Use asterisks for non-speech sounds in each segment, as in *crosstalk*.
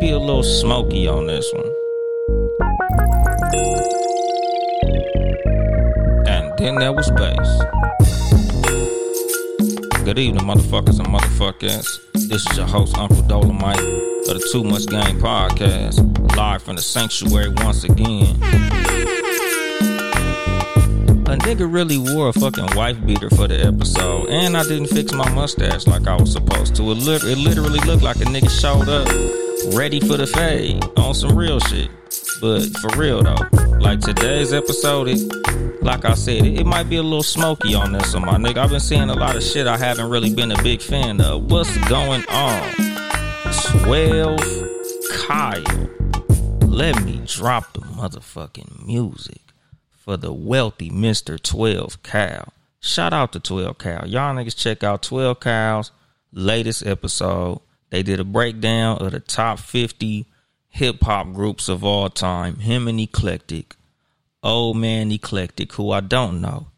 be a little smoky on this one. And then there was bass. Good evening, motherfuckers and motherfuckers. This is your host, Uncle Dolemite of the Too Much Game Podcast, live from the sanctuary once again. A nigga really wore a fucking wife beater for the episode, and I didn't fix my mustache like I was supposed to. It, lit- it literally looked like a nigga showed up ready for the fade on some real shit. But for real though, like today's episode, it, like I said, it, it might be a little smoky on this one, my nigga. I've been seeing a lot of shit I haven't really been a big fan of. What's going on? 12 Kyle. Let me drop the motherfucking music for the wealthy Mr. 12 Cal. Shout out to 12 Cal. Y'all niggas check out 12 Cal's latest episode. They did a breakdown of the top 50 hip hop groups of all time. Him and Eclectic. Old man Eclectic, who I don't know.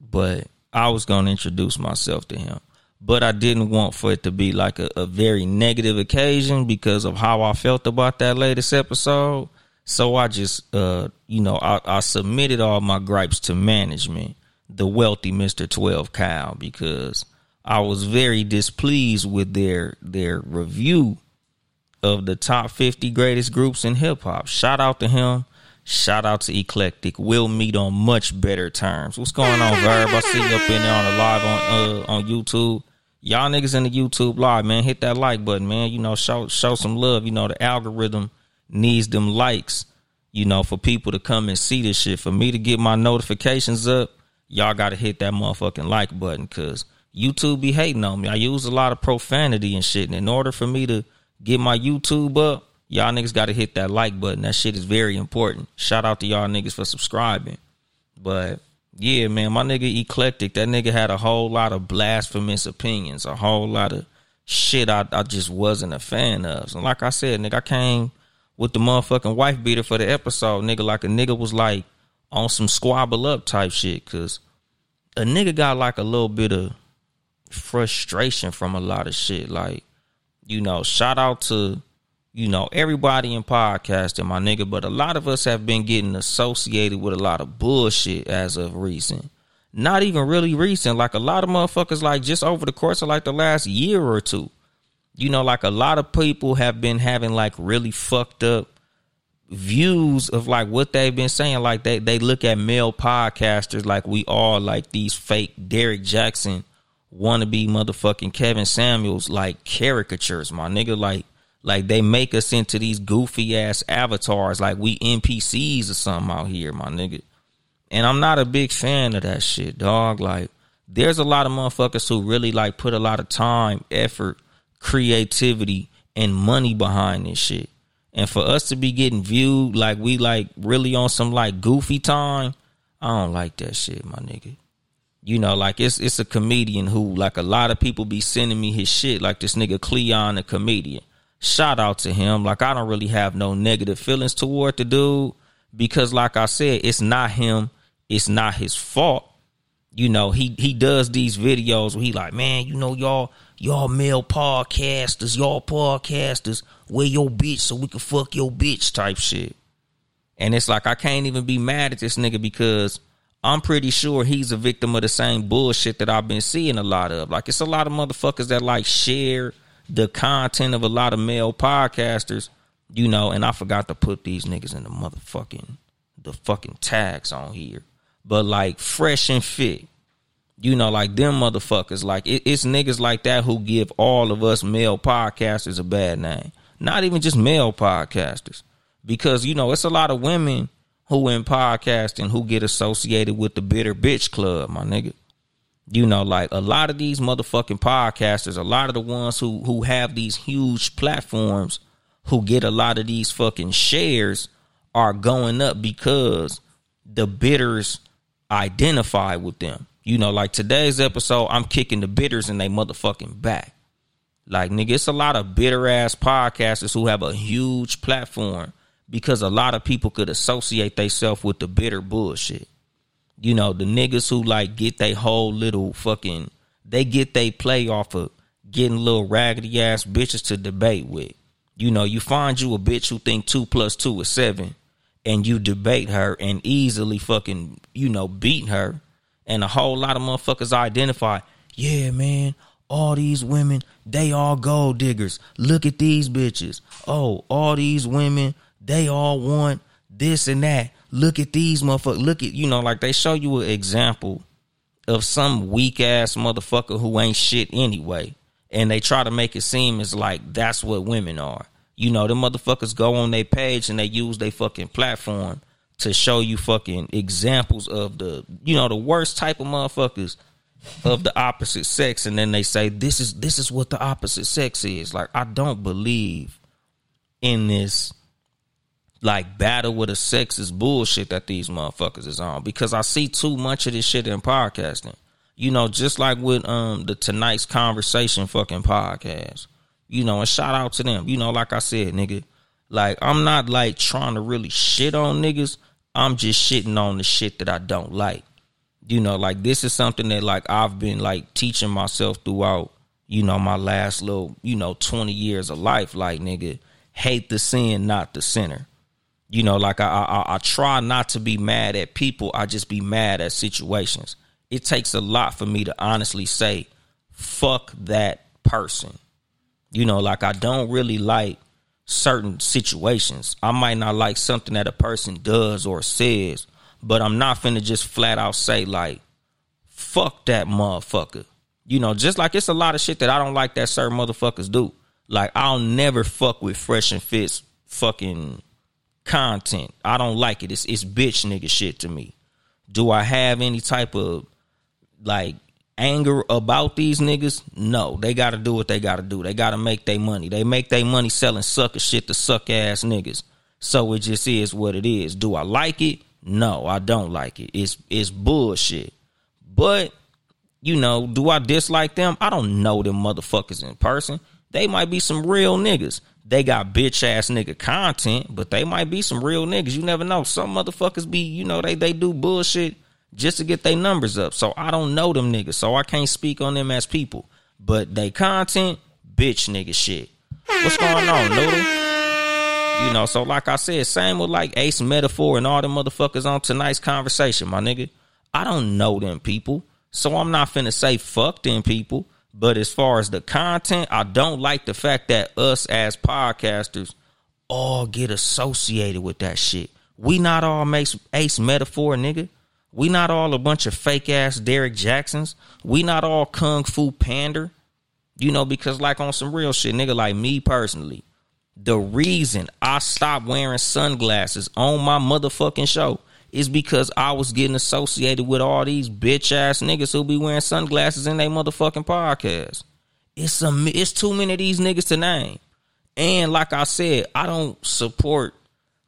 But I was going to introduce myself to him. But I didn't want for it to be like a, a very negative occasion because of how I felt about that latest episode. So I just, uh, you know, I, I submitted all my gripes to management, the wealthy Mister Twelve Kyle, because I was very displeased with their their review of the top fifty greatest groups in hip hop. Shout out to him. Shout out to Eclectic. We'll meet on much better terms. What's going on, Verb? I see you up in there on the live on uh, on YouTube. Y'all niggas in the YouTube live, man, hit that like button, man. You know, show show some love. You know, the algorithm needs them likes, you know, for people to come and see this shit. For me to get my notifications up, y'all gotta hit that motherfucking like button because YouTube be hating on me. I use a lot of profanity and shit. And in order for me to get my YouTube up, y'all niggas gotta hit that like button. That shit is very important. Shout out to y'all niggas for subscribing. But yeah, man, my nigga eclectic. That nigga had a whole lot of blasphemous opinions, a whole lot of shit I, I just wasn't a fan of. So like I said, nigga, I came with the motherfucking wife beater for the episode, nigga. Like a nigga was like on some squabble up type shit, cause a nigga got like a little bit of frustration from a lot of shit. Like, you know, shout out to you know, everybody in podcasting, my nigga, but a lot of us have been getting associated with a lot of bullshit as of recent. Not even really recent, like a lot of motherfuckers, like just over the course of like the last year or two. You know, like a lot of people have been having like really fucked up views of like what they've been saying. Like they, they look at male podcasters like we all like these fake Derrick Jaxn wannabe motherfucking Kevin Samuels like caricatures, my nigga. Like like they make us into these goofy ass avatars like we NPCs or something out here, my nigga. And I'm not a big fan of that shit, dog. Like there's a lot of motherfuckers who really like put a lot of time, effort, creativity, and money behind this shit. And for us to be getting viewed like we like really on some like goofy time, I don't like that shit, my nigga. You know, like it's it's a comedian who like a lot of people be sending me his shit, like this nigga Cleon, a comedian shout out to him. Like I don't really have no negative feelings toward the dude because like I said, it's not him, it's not his fault. You know, he he does these videos where he like, man, you know, y'all y'all male podcasters, y'all podcasters, wear your bitch so we can fuck your bitch type shit. And it's like I can't even be mad at this nigga because I'm pretty sure he's a victim of the same bullshit that I've been seeing a lot of. Like it's a lot of motherfuckers that like share the content of a lot of male podcasters, you know, and I forgot to put these niggas in the motherfucking the fucking tags on here. But like fresh and fit. You know, like them motherfuckers, like it, it's niggas like that who give all of us male podcasters a bad name. Not even just male podcasters. Because, you know, it's a lot of women who in podcasting who get associated with the bitter bitch club, my nigga. You know, like a lot of these motherfucking podcasters, a lot of the ones who who have these huge platforms who get a lot of these fucking shares are going up because the bitters identify with them. You know, like today's episode, I'm kicking the bitters in they motherfucking back. Like nigga, it's a lot of bitter ass podcasters who have a huge platform because a lot of people could associate themselves with the bitter bullshit. You know, the niggas who like get they whole little fucking they get they play off of getting little raggedy ass bitches to debate with. You know, you find you a bitch who think two plus two is seven, and you debate her and easily fucking, you know, beat her. And a whole lot of motherfuckers identify, yeah, man, all these women, they all gold diggers. Look at these bitches. Oh, all these women, they all want this and that. Look at these motherfuckers. Look at, you know, like they show you an example of some weak ass motherfucker who ain't shit anyway. And they try to make it seem as like that's what women are. You know, the motherfuckers go on their page and they use their fucking platform to show you fucking examples of the, you know, the worst type of motherfuckers of the opposite sex and then they say this is this is what the opposite sex is. Like I don't believe in this like battle with the sexist bullshit that these motherfuckers is on because I see too much of this shit in podcasting. You know, just like with um the tonight's conversation fucking podcast you know, and shout out to them. You know, like I said, nigga, like I'm not like trying to really shit on niggas. I'm just shitting on the shit that I don't like. You know, like this is something that like I've been like teaching myself throughout, you know, my last little, you know, 20 years of life. Like, nigga, hate the sin, not the sinner. You know, like I, I I try not to be mad at people. I just be mad at situations. It takes a lot for me to honestly say, fuck that person. You know, like I don't really like certain situations. I might not like something that a person does or says, but I'm not finna just flat out say like, fuck that motherfucker. You know, just like it's a lot of shit that I don't like that certain motherfuckers do. Like I'll never fuck with Fresh and Fit's fucking content. I don't like it. It's it's bitch nigga shit to me. Do I have any type of like anger about these niggas? No, they got to do what they got to do. They got to make their money. They make their money selling sucker shit to suck ass niggas. So it just is what it is. Do I like it? No, I don't like it. It's it's bullshit. But you know, do I dislike them? I don't know them motherfuckers in person. They might be some real niggas. They got bitch ass nigga content, but they might be some real niggas. You never know. Some motherfuckers be, you know, they they do bullshit just to get their numbers up. So I don't know them niggas, so I can't speak on them as people. But they content, bitch nigga shit. What's going on, Noodle? You know, so like I said, same with like Ace Metaphor and all the motherfuckers on tonight's conversation, my nigga. I don't know them people, so I'm not finna say fuck them people. But as far as the content, I don't like the fact that us as podcasters all get associated with that shit. We not all Ace, Ace Metaphor, nigga. We not all a bunch of fake ass Derrick Jaxns. We not all kung fu pander. You know, because like on some real shit, nigga, like me personally, the reason I stopped wearing sunglasses on my motherfucking show is because I was getting associated with all these bitch ass niggas who be wearing sunglasses in their motherfucking podcast. It's some it's too many of these niggas to name. And like I said, I don't support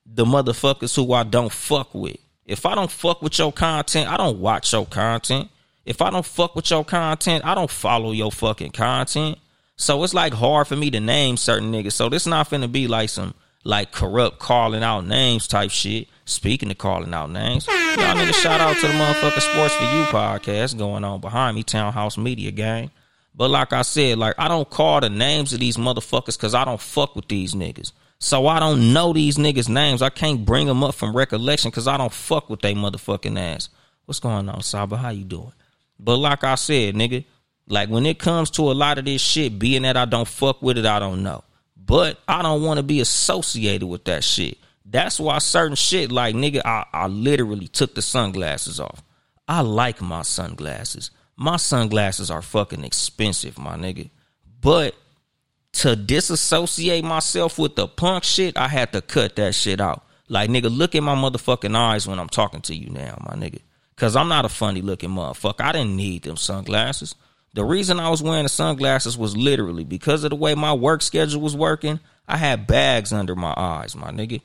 the motherfuckers who I don't fuck with. If I don't fuck with your content, I don't watch your content. If I don't fuck with your content, I don't follow your fucking content. So it's like hard for me to name certain niggas. So this not finna be like some like corrupt calling out names type shit. Speaking of calling out names, y'all niggas shout out to the motherfucking Sports for You podcast going on behind me, Townehouse Media Gang. But like I said, like I don't call the names of these motherfuckers because I don't fuck with these niggas. So I don't know these niggas' names. I can't bring them up from recollection because I don't fuck with they motherfucking ass. What's going on, Saba? How you doing? But like I said, nigga, like when it comes to a lot of this shit, being that I don't fuck with it, I don't know. But I don't want to be associated with that shit. That's why certain shit, like nigga, I, I literally took the sunglasses off. I like my sunglasses. My sunglasses are fucking expensive, my nigga. But to disassociate myself with the punk shit, I had to cut that shit out. Like, nigga, look at my motherfucking eyes when I'm talking to you now, my nigga. Cause I'm not a funny looking motherfucker. I didn't need them sunglasses. The reason I was wearing the sunglasses was literally because of the way my work schedule was working. I had bags under my eyes, my nigga.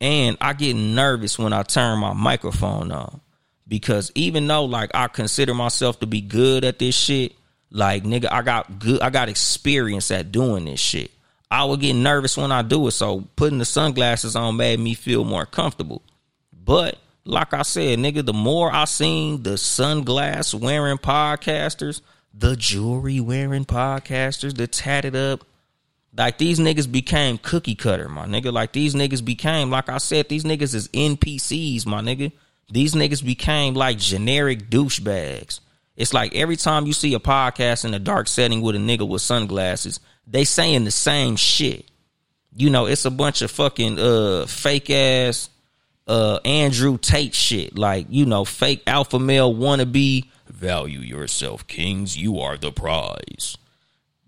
And I get nervous when I turn my microphone on. Because even though like I consider myself to be good at this shit, like nigga, I got good I got experience at doing this shit. I would get nervous when I do it, so putting the sunglasses on made me feel more comfortable. But like I said, nigga, the more I seen the sunglass wearing podcasters, the jewelry wearing podcasters, the tatted up, Like these niggas became cookie cutter, my nigga. Like these niggas became, like I said, these niggas is NPCs, my nigga. These niggas became like generic douchebags. It's like every time you see a podcast in a dark setting with a nigga with sunglasses, they saying the same shit. You know, it's a bunch of fucking uh fake ass uh Andrew Tate shit. Like, you know, fake alpha male wannabe. Value yourself, kings. You are the prize.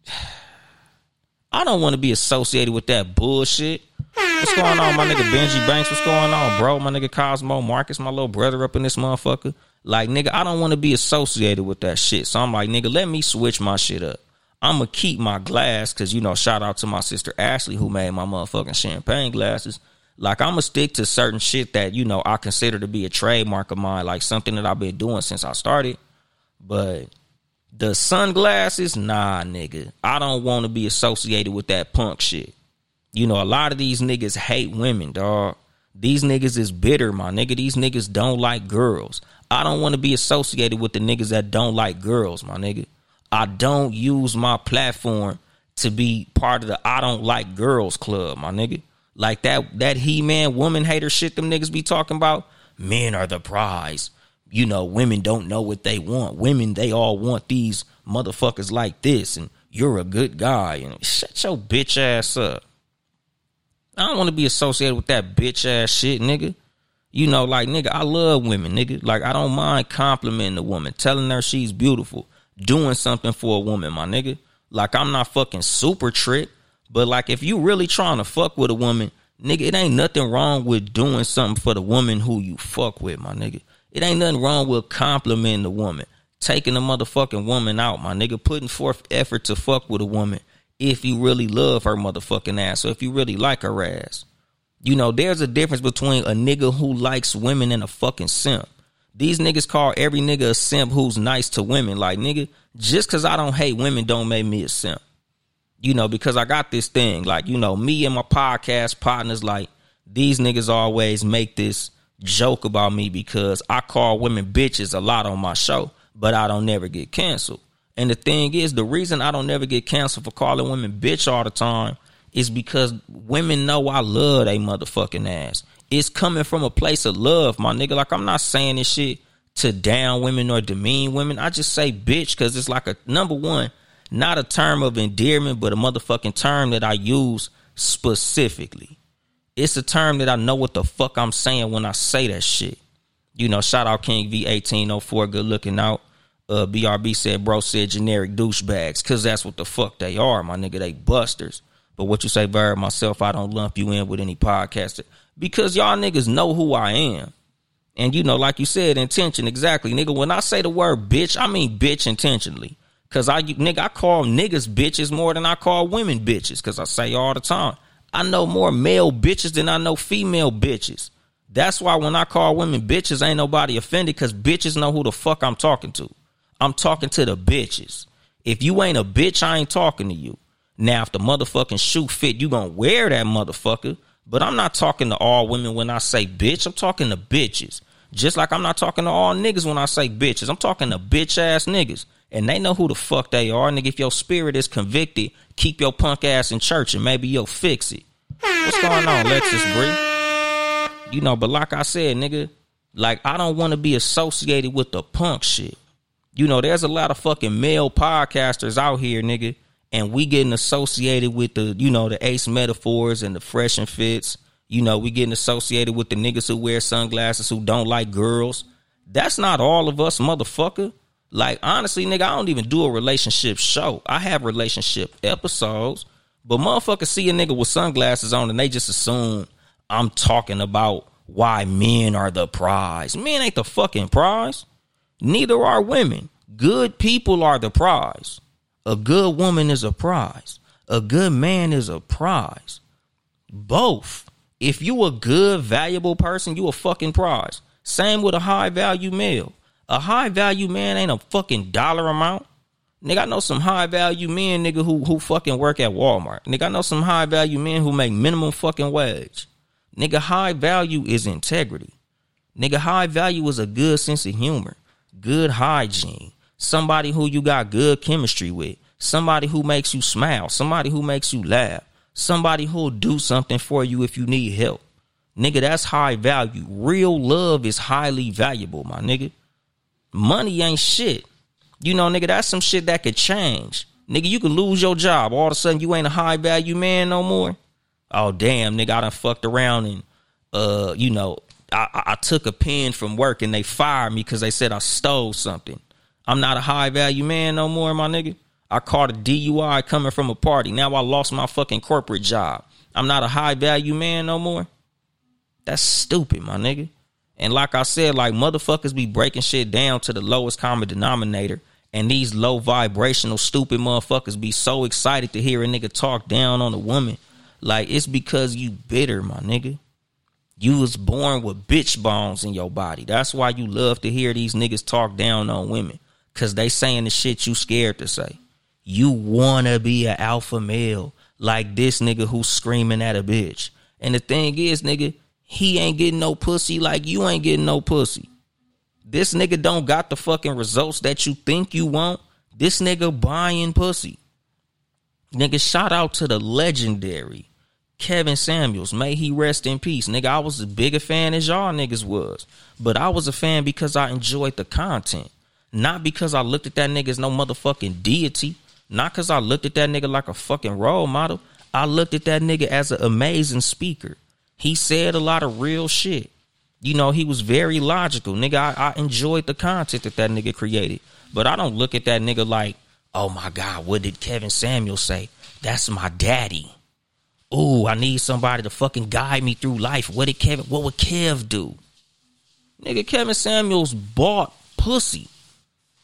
*sighs* I don't want to be associated with that bullshit. What's going on, my nigga Benji Banks? What's going on, bro? My nigga Cosmo Marcus, my little brother up in this motherfucker. Like, nigga, I don't want to be associated with that shit. So I'm like, nigga, let me switch my shit up. I'm gonna keep my glass because you know, shout out to my sister Ashley who made my motherfucking champagne glasses. Like I'm gonna stick to certain shit that you know I consider to be a trademark of mine, like something that I've been doing since I started. But the sunglasses, nah, nigga. I don't want to be associated with that punk shit. You know, a lot of these niggas hate women, dog. These niggas is bitter, my nigga. These niggas don't like girls. I don't want to be associated with the niggas that don't like girls, my nigga. I don't use my platform to be part of the I don't like girls club, my nigga. Like that that he man woman hater shit them niggas be talking about. Men are the prize. You know, women don't know what they want. Women, they all want these motherfuckers like this, and you're a good guy. And shut your bitch ass up. I don't want to be associated with that bitch ass shit, nigga. You know, like nigga, I love women, nigga. Like I don't mind complimenting a woman, telling her she's beautiful, doing something for a woman, my nigga. Like I'm not fucking super trick, but like if you really trying to fuck with a woman, nigga, it ain't nothing wrong with doing something for the woman who you fuck with, my nigga. It ain't nothing wrong with complimenting a woman, taking a motherfucking woman out, my nigga, putting forth effort to fuck with a woman if you really love her motherfucking ass or if you really like her ass. You know, there's a difference between a nigga who likes women and a fucking simp. These niggas call every nigga a simp who's nice to women. Like, nigga, just because I don't hate women don't make me a simp. You know, because I got this thing. Like, you know, me and my podcast partners, like, these niggas always make this joke about me because I call women bitches a lot on my show, but I don't never get canceled. And the thing is, the reason I don't never get canceled for calling women bitch all the time is because women know I love they motherfucking ass. It's coming from a place of love, my nigga. Like I'm not saying this shit to down women or demean women. I just say bitch because it's like a number one, not a term of endearment, but a motherfucking term that I use specifically. It's a term that I know what the fuck I'm saying when I say that shit. You know, shout out King V1804, good looking out. Uh, BRB said, bro said generic douchebags, cause that's what the fuck they are, my nigga. They busters. But what you say, Bird, myself, I don't lump you in with any podcaster because y'all niggas know who I am. And you know, like you said, intention, exactly. Nigga, when I say the word bitch, I mean bitch intentionally. Cause I nigga, I call niggas bitches more than I call women bitches. Cause I say all the time. I know more male bitches than I know female bitches. That's why when I call women bitches, ain't nobody offended because bitches know who the fuck I'm talking to. I'm talking to the bitches. If you ain't a bitch, I ain't talking to you. Now, if the motherfucking shoe fit, you gonna wear that motherfucker. But I'm not talking to all women when I say bitch. I'm talking to bitches. Just like I'm not talking to all niggas when I say bitches. I'm talking to bitch ass niggas. And they know who the fuck they are. Nigga, if your spirit is convicted, keep your punk ass in church and maybe you'll fix it. What's going on, Lexus Bree? You know, but like I said, nigga, like I don't want to be associated with the punk shit. You know, there's a lot of fucking male podcasters out here, nigga, and we getting associated with the you know the ace metaphors and the fresh and fits you know we getting associated with the niggas who wear sunglasses who don't like girls that's not all of us motherfucker like honestly nigga i don't even do a relationship show i have relationship episodes but motherfuckers see a nigga with sunglasses on and they just assume i'm talking about why men are the prize men ain't the fucking prize neither are women good people are the prize a good woman is a prize. A good man is a prize. Both. If you a good, valuable person, you a fucking prize. Same with a high value male. A high value man ain't a fucking dollar amount. Nigga, I know some high value men, nigga, who who fucking work at Walmart. Nigga, I know some high value men who make minimum fucking wage. Nigga, high value is integrity. Nigga, high value is a good sense of humor, good hygiene, somebody who you got good chemistry with, somebody who makes you smile, somebody who makes you laugh, somebody who'll do something for you if you need help. Nigga, that's high value. Real love is highly valuable, my nigga. Money ain't shit. You know, nigga, that's some shit that could change. Nigga, you could lose your job. All of a sudden, you ain't a high value man no more. Oh, damn, nigga, I done fucked around and, uh, you know, I, I took a pen from work and they fired me because they said I stole something. I'm not a high value man no more, my nigga. I caught a DUI coming from a party. Now I lost my fucking corporate job. I'm not a high value man no more. That's stupid, my nigga. And like I said, like motherfuckers be breaking shit down to the lowest common denominator. And these low vibrational, stupid motherfuckers be so excited to hear a nigga talk down on a woman. Like it's because you bitter, my nigga. You was born with bitch bones in your body. That's why you love to hear these niggas talk down on women. Cause they saying the shit you scared to say. You wanna be an alpha male like this nigga who's screaming at a bitch. And the thing is, nigga, he ain't getting no pussy like you ain't getting no pussy. This nigga don't got the fucking results that you think you want. This nigga buying pussy. Nigga, shout out to the legendary Kevin Samuels. May he rest in peace. Nigga, I was as big a fan as y'all niggas was. But I was a fan because I enjoyed the content. Not because I looked at that nigga as no motherfucking deity. Not because I looked at that nigga like a fucking role model. I looked at that nigga as an amazing speaker. He said a lot of real shit. You know, he was very logical. Nigga, I, I enjoyed the content that that nigga created. But I don't look at that nigga like, oh my God, what did Kevin Samuel say? That's my daddy. Ooh, I need somebody to fucking guide me through life. What did Kevin, what would Kev do? Nigga, Kevin Samuels bought pussy.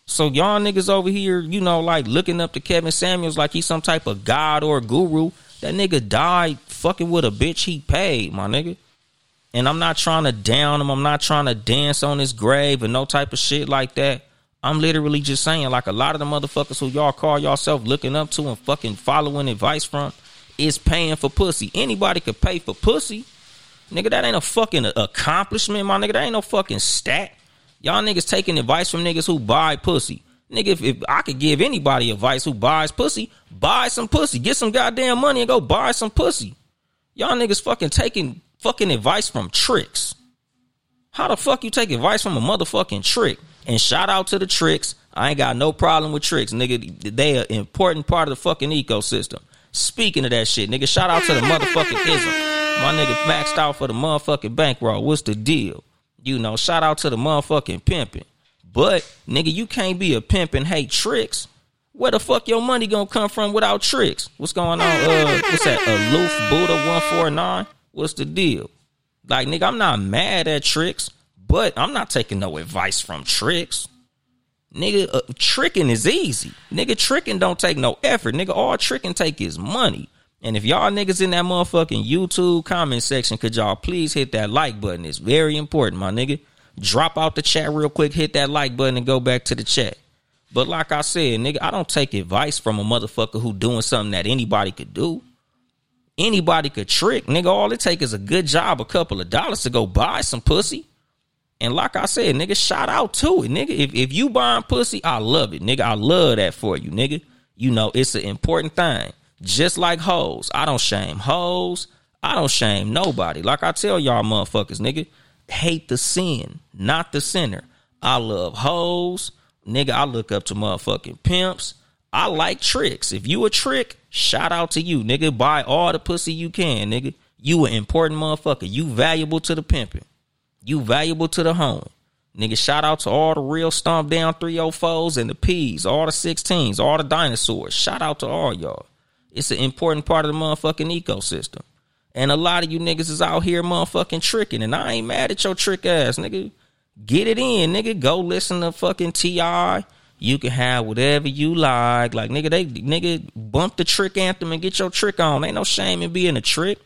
So y'all niggas over here, you know, like looking up to Kevin Samuels like he's some type of god or guru. That nigga died fucking with a bitch he paid, my nigga. And I'm not trying to down him. I'm not trying to dance on his grave or no type of shit like that. I'm literally just saying, like a lot of the motherfuckers who y'all call yourself looking up to and fucking following advice from, is paying for pussy. Anybody could pay for pussy. Nigga, that ain't a fucking accomplishment, my nigga. That ain't no fucking stat. Y'all niggas taking advice from niggas who buy pussy. Nigga, if, if, I could give anybody advice who buys pussy, buy some pussy. Get some goddamn money and go buy some pussy. Y'all niggas fucking taking fucking advice from tricks. How the fuck you take advice from a motherfucking trick? And shout out to the tricks. I ain't got no problem with tricks, nigga. They an important part of the fucking ecosystem. Speaking of that shit, nigga, shout out to the motherfucking ism. My nigga maxed out for the motherfucking bankroll. What's the deal? You know, shout out to the motherfucking pimping. But nigga, you can't be a pimp and hate tricks. Where the fuck your money gonna come from without tricks? What's going on? Uh, what's that? Aloof Buddha one four nine. What's the deal? Like nigga, I'm not mad at tricks, but I'm not taking no advice from tricks. Nigga, uh, tricking is easy. Nigga, tricking don't take no effort. Nigga, all tricking take is money. And if y'all niggas in that motherfucking YouTube comment section, could y'all please hit that like button? It's very important, my nigga. Drop out the chat real quick, hit that like button, and go back to the chat. But like I said, nigga, I don't take advice from a motherfucker who doing something that anybody could do. Anybody could trick, nigga. All it take is a good job, a couple of dollars to go buy some pussy. And like I said, nigga, shout out to it, nigga. If if you buying pussy, I love it, nigga. I love that for you, nigga. You know, it's an important thing. Just like hoes. I don't shame hoes. I don't shame nobody. Like I tell y'all motherfuckers, nigga, hate the sin, not the sinner. I love hoes. Nigga, I look up to motherfucking pimps. I like tricks. If you a trick, shout out to you, nigga. Buy all the pussy you can, nigga. You an important motherfucker. You valuable to the pimping. You valuable to the home. Nigga, shout out to all the real stomp down 304s and the P's, all the 16s, all the dinosaurs. Shout out to all y'all. It's an important part of the motherfucking ecosystem. And a lot of you niggas is out here motherfucking tricking. And I ain't mad at your trick ass, nigga. Get it in, nigga. Go listen to fucking T.I. You can have whatever you like. Like, nigga, they, nigga, bump the trick anthem and get your trick on. Ain't no shame in being a trick.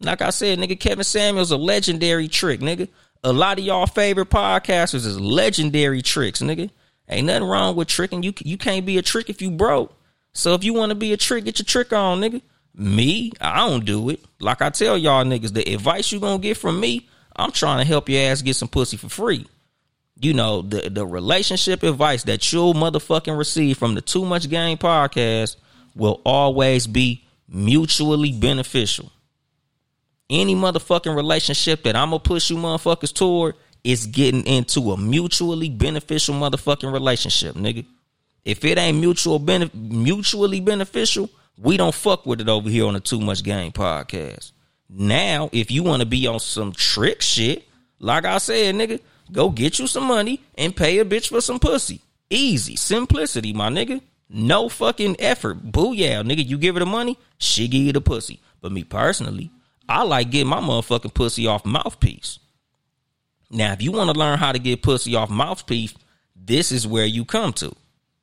Like I said, nigga, Kevin Samuels a legendary trick, nigga a lot of y'all favorite podcasters is legendary tricks, nigga. Ain't nothing wrong with tricking. You you can't be a trick if you broke. So if you want to be a trick, get your trick on, nigga. Me, I don't do it. Like I tell y'all niggas, the advice you gonna get from me, I'm trying to help your ass get some pussy for free. you know, the the relationship advice that you'll motherfucking receive from the Too Much Game podcast will always be mutually beneficial. Any motherfucking relationship that I'm gonna push you motherfuckers toward is getting into a mutually beneficial motherfucking relationship, nigga. If it ain't mutual benef- mutually beneficial, we don't fuck with it over here on the Too Much Game podcast. Now, if you want to be on some trick shit, like I said, nigga, go get you some money and pay a bitch for some pussy. Easy, simplicity, my nigga. No fucking effort. Booyah, nigga. You give her the money, she give you the pussy. But me personally, I like getting my motherfucking pussy off mouthpiece. Now, if you want to learn how to get pussy off mouthpiece, this is where you come to.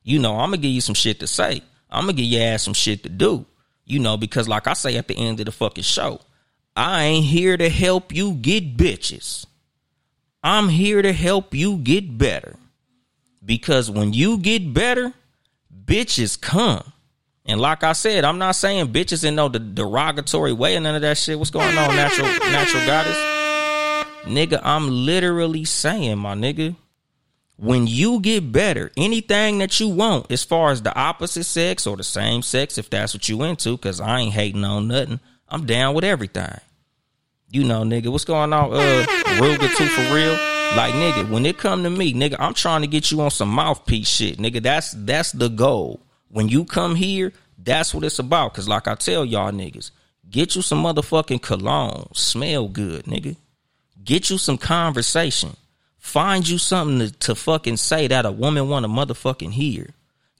You know, I'm gonna give you some shit to say. I'm gonna give your ass some shit to do. You know, because like I say at the end of the fucking show, I ain't here to help you get bitches. I'm here to help you get better. Because when you get better, bitches come. And like I said, I'm not saying bitches in no derogatory way and none of that shit. What's going on, natural natural goddess? Nigga, I'm literally saying, my nigga, when you get better, anything that you want as far as the opposite sex or the same sex, if that's what you into, because I ain't hating on nothing. I'm down with everything. You know, nigga, what's going on? Uh, good too for real. Like, nigga, when it come to me, nigga, I'm trying to get you on some mouthpiece shit, nigga. That's that's the goal. When you come here, that's what it's about. Cause like I tell y'all niggas, get you some motherfucking cologne, smell good, nigga. Get you some conversation. Find you something to, to fucking say that a woman want to motherfucking hear.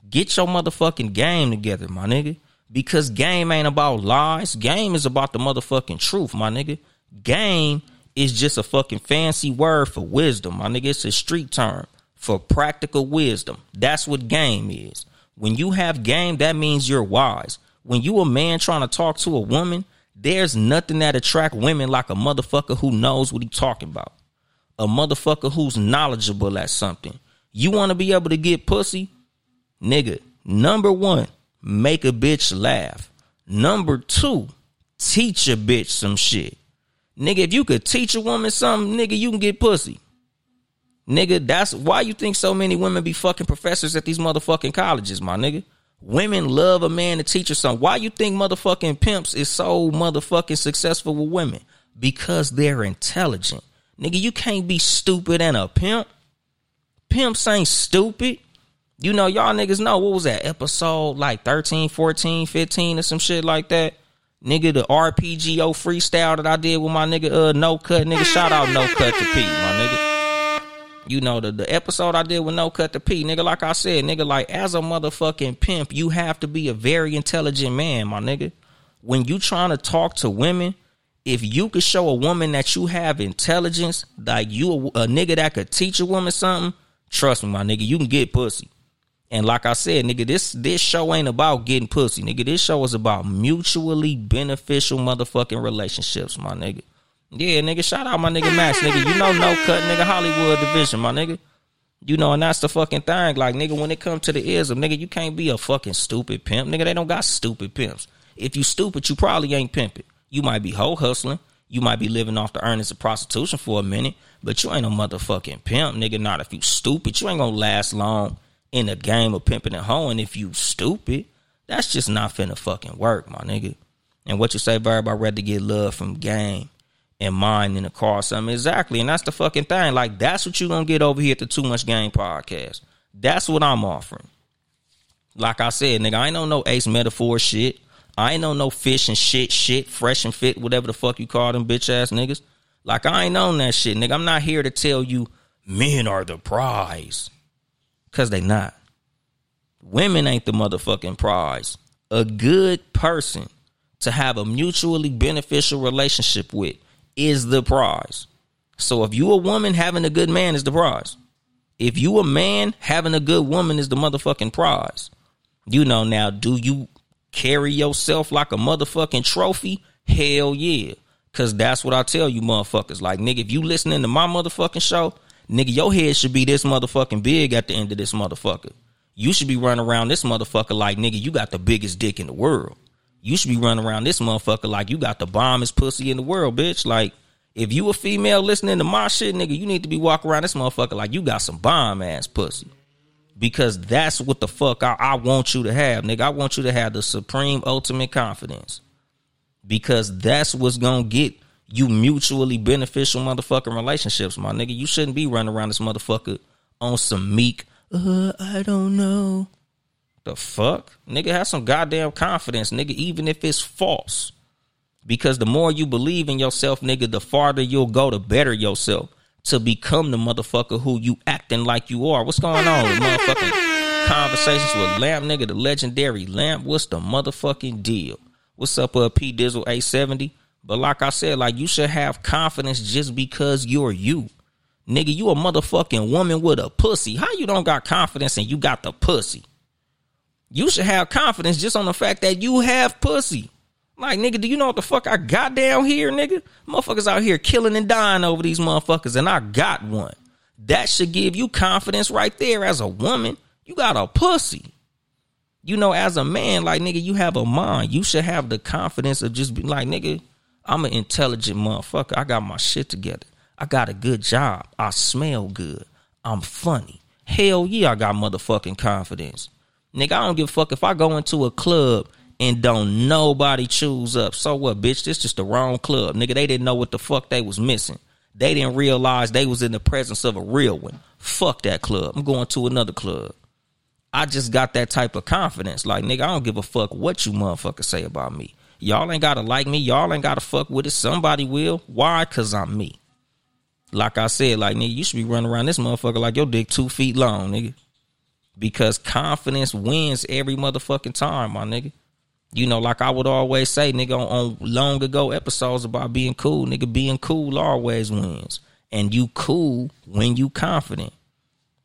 Get your motherfucking game together, my nigga. Because game ain't about lies. Game is about the motherfucking truth, my nigga. Game is just a fucking fancy word for wisdom, my nigga. It's a street term for practical wisdom. That's what game is. When you have game, that means you're wise. When you a man trying to talk to a woman, there's nothing that attract women like a motherfucker who knows what he talking about. A motherfucker who's knowledgeable at something. You want to be able to get pussy? Nigga, number one, make a bitch laugh. Number two, teach a bitch some shit. Nigga, if you could teach a woman something, nigga, you can get pussy. Nigga, that's why you think so many women be fucking professors at these motherfucking colleges, my nigga. Women love a man to teach her something. Why you think motherfucking pimps is so motherfucking successful with women? Because they're intelligent. Nigga, you can't be stupid and a pimp. Pimps ain't stupid. You know, y'all niggas know what was that episode like 13, 14, 15 or some shit like that? Nigga, the RPGO freestyle that I did with my nigga uh no cut, nigga. Shout out no cut to P, my nigga. You know, the, the episode I did with no cut to P, nigga, like I said, nigga, like as a motherfucking pimp, you have to be a very intelligent man, my nigga. When you trying to talk to women, if you could show a woman that you have intelligence, like you a, a nigga that could teach a woman something, trust me, my nigga, you can get pussy. And like I said, nigga, this this show ain't about getting pussy, nigga. This show is about mutually beneficial motherfucking relationships, my nigga. Yeah, nigga, shout out my nigga Max, nigga. You know no cut, nigga, Hollywood division, my nigga. You know, and that's the fucking thing. Like, nigga, when it comes to the ism, nigga, you can't be a fucking stupid pimp. Nigga, they don't got stupid pimps. If you stupid, you probably ain't pimping. You might be hoe hustling. You might be living off the earnings of prostitution for a minute, but you ain't a motherfucking pimp, nigga. Not if you stupid. You ain't gonna last long in a game of pimping and hoeing if you stupid. That's just not finna fucking work, my nigga. And what you say, Verb, I'd rather get love from game and mine in the car or something. Exactly. And that's the fucking thing. Like, that's what you gonna get over here at the Too Much Game podcast. That's what I'm offering. Like I said, nigga, I ain't know no ace metaphor shit. I ain't know no fish and shit, shit, fresh and fit, whatever the fuck you call them bitch ass niggas. Like I ain't on that shit, nigga. I'm not here to tell you men are the prize. Cause they not. Women ain't the motherfucking prize. A good person to have a mutually beneficial relationship with is the prize. So if you a woman having a good man is the prize. If you a man having a good woman is the motherfucking prize. You know now, do you carry yourself like a motherfucking trophy? Hell yeah. Cause that's what I tell you motherfuckers. Like nigga, if you listening to my motherfucking show, Nigga, your head should be this motherfucking big at the end of this motherfucker. You should be running around this motherfucker like, nigga, you got the biggest dick in the world. You should be running around this motherfucker like you got the bombest pussy in the world, bitch. Like, If you a female listening to my shit, nigga, you need to be walking around this motherfucker like you got some bomb ass pussy. Because that's what the fuck I, I want you to have, nigga. I want you to have the supreme ultimate confidence. Because that's what's gonna get you mutually beneficial motherfucking relationships, my nigga. You shouldn't be running around this motherfucker on some meek, uh, I don't know. The fuck? Nigga, have some goddamn confidence, nigga, even if it's false. Because the more you believe in yourself, nigga, the farther you'll go to better yourself to become the motherfucker who you acting like you are. What's going on with motherfucking conversations with Lamp, nigga, the legendary Lamp? What's the motherfucking deal? What's up, uh, P Dizzle 870? But like I said, like you should have confidence just because you're you. Nigga, you a motherfucking woman with a pussy. How you don't got confidence and you got the pussy? You should have confidence just on the fact that you have pussy. Like, nigga, do you know what the fuck I got down here, nigga? Motherfuckers out here killing and dying over these motherfuckers, and I got one. That should give you confidence right there as a woman. You got a pussy. You know, as a man, like, nigga, you have a mind. You should have the confidence of just being like, nigga, I'm an intelligent motherfucker. I got my shit together. I got a good job. I smell good. I'm funny. Hell yeah, I got motherfucking confidence. Nigga, I don't give a fuck if I go into a club and don't nobody choose up. So what, bitch? This just the wrong club. Nigga, they didn't know what the fuck they was missing. They didn't realize they was in the presence of a real one. Fuck that club. I'm going to another club. I just got that type of confidence. Like, nigga, I don't give a fuck what you motherfuckers say about me. Y'all ain't gotta like me. Y'all ain't gotta fuck with it. Somebody will. Why? Cause I'm me. Like I said, like nigga, you should be running around this motherfucker like your dick two feet long, nigga. Because confidence wins every motherfucking time, my nigga. You know, like I would always say, nigga, on, on long ago episodes about being cool, nigga, being cool always wins. And you cool when you confident.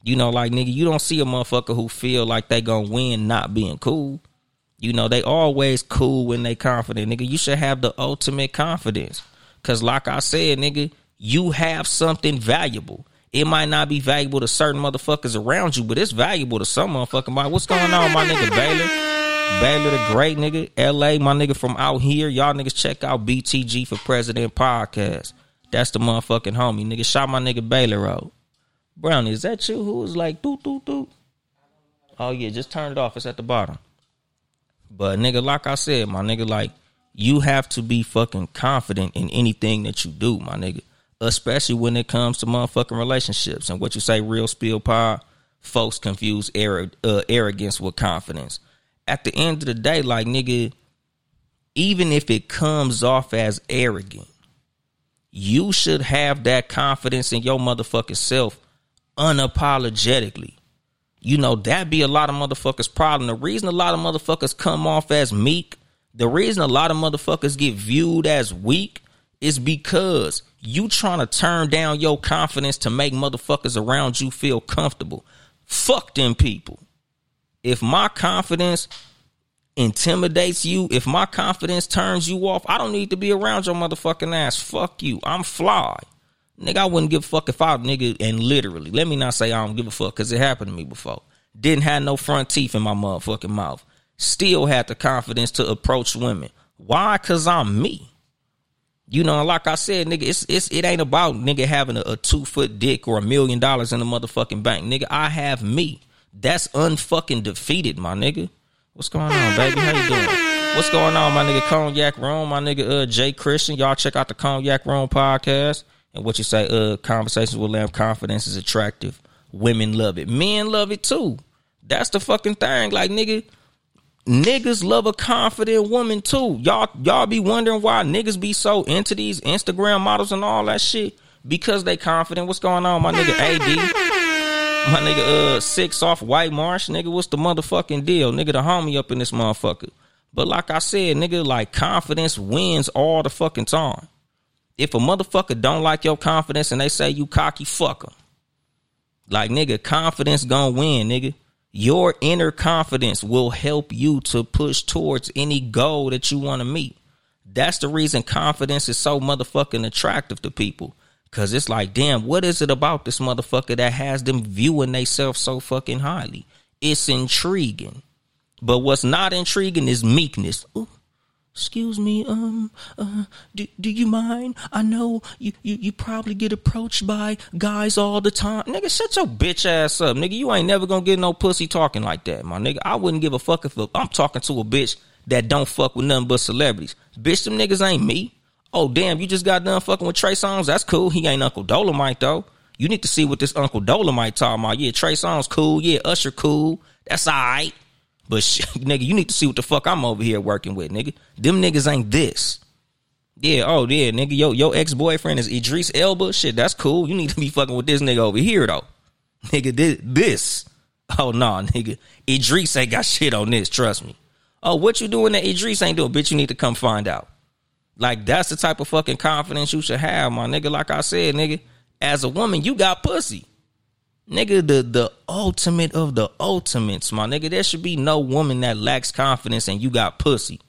You know, like nigga, you don't see a motherfucker who feel like they gonna win not being cool. You know, they always cool when they confident, nigga. You should have the ultimate confidence. Cause like I said, nigga, you have something valuable. It might not be valuable to certain motherfuckers around you, but it's valuable to some motherfucking body. What's going on, my nigga Baylor? Baylor the great nigga, LA, my nigga from out here. Y'all niggas check out BTG for President podcast. That's the motherfucking homie. Nigga, shot my nigga Baylor out. Brownie, is that you who was like doo doo doo? Oh yeah, just turn it off. It's at the bottom. But nigga, like I said, my nigga, like you have to be fucking confident in anything that you do, my nigga. Especially when it comes to motherfucking relationships and what you say, real spill pie. Folks confuse uh, arrogance with confidence at the end of the day, like nigga, even if it comes off as arrogant, you should have that confidence in your motherfucking self unapologetically. You know, that be a lot of motherfuckers' problem. The reason a lot of motherfuckers come off as meek, the reason a lot of motherfuckers get viewed as weak is because you trying to turn down your confidence to make motherfuckers around you feel comfortable. Fuck them people if my confidence intimidates you, if my confidence turns you off, I don't need to be around your motherfucking ass. Fuck you. I'm fly. Nigga, I wouldn't give a fuck if I nigga and literally, let me not say I don't give a fuck because it happened to me before. Didn't have no front teeth in my motherfucking mouth. Still had the confidence to approach women. Why? Cause I'm me. You know, like I said, nigga, it's it's it ain't about nigga having a, a two foot dick or a million dollars in the motherfucking bank. Nigga, I have me. That's unfucking defeated, my nigga. What's going on, baby? How you doing? What's going on, my nigga? Cognac Room, my nigga uh Jay Christian. Y'all check out the Cognac Room podcast. And what you say, uh, conversations with Lamb Confidence is attractive. Women love it. Men love it too. That's the fucking thing. Like, nigga, niggas love a confident woman too. Y'all, y'all be wondering why niggas be so into these Instagram models and all that shit because they confident. What's going on, my nigga? *laughs* AD. My nigga, uh, six off White Marsh, nigga, what's the motherfucking deal? Nigga, the homie up in this motherfucker. But like I said, nigga, like confidence wins all the fucking time. If a motherfucker don't like your confidence and they say you cocky, fuck them. Like nigga, confidence gonna win, nigga. Your inner confidence will help you to push towards any goal that you want to meet. That's the reason confidence is so motherfucking attractive to people. Cause it's like, damn, what is it about this motherfucker that has them viewing themselves so fucking highly? It's intriguing. But what's not intriguing is meekness. Ooh, excuse me, um, uh, do, do you mind? I know you, you, you probably get approached by guys all the time. Nigga, shut your bitch ass up. Nigga, you ain't never gonna get no pussy talking like that, my nigga. I wouldn't give a fuck if I'm talking to a bitch that don't fuck with nothing but celebrities. Bitch, them niggas ain't me. Oh, damn, you just got done fucking with Trey Songz? That's cool. He ain't Uncle Dolemite, though. You need to see what this Uncle Dolemite talking about. Yeah, Trey Songz cool. Yeah, Usher cool. That's all right. But shit, *laughs* nigga, you need to see what the fuck I'm over here working with, nigga. Them niggas ain't this. Yeah, oh yeah, nigga, yo, your ex boyfriend is Idris Elba. Shit, that's cool. You need to be fucking with this nigga over here though, *laughs* nigga. This. Oh nah, nigga, Idris ain't got shit on this. Trust me. Oh, what you doing that Idris ain't doing? Bitch, you need to come find out. Like that's the type of fucking confidence you should have, my nigga. Like I said, nigga, as a woman, you got pussy. Nigga, the the ultimate of the ultimates, my nigga. There should be no woman that lacks confidence and you got pussy.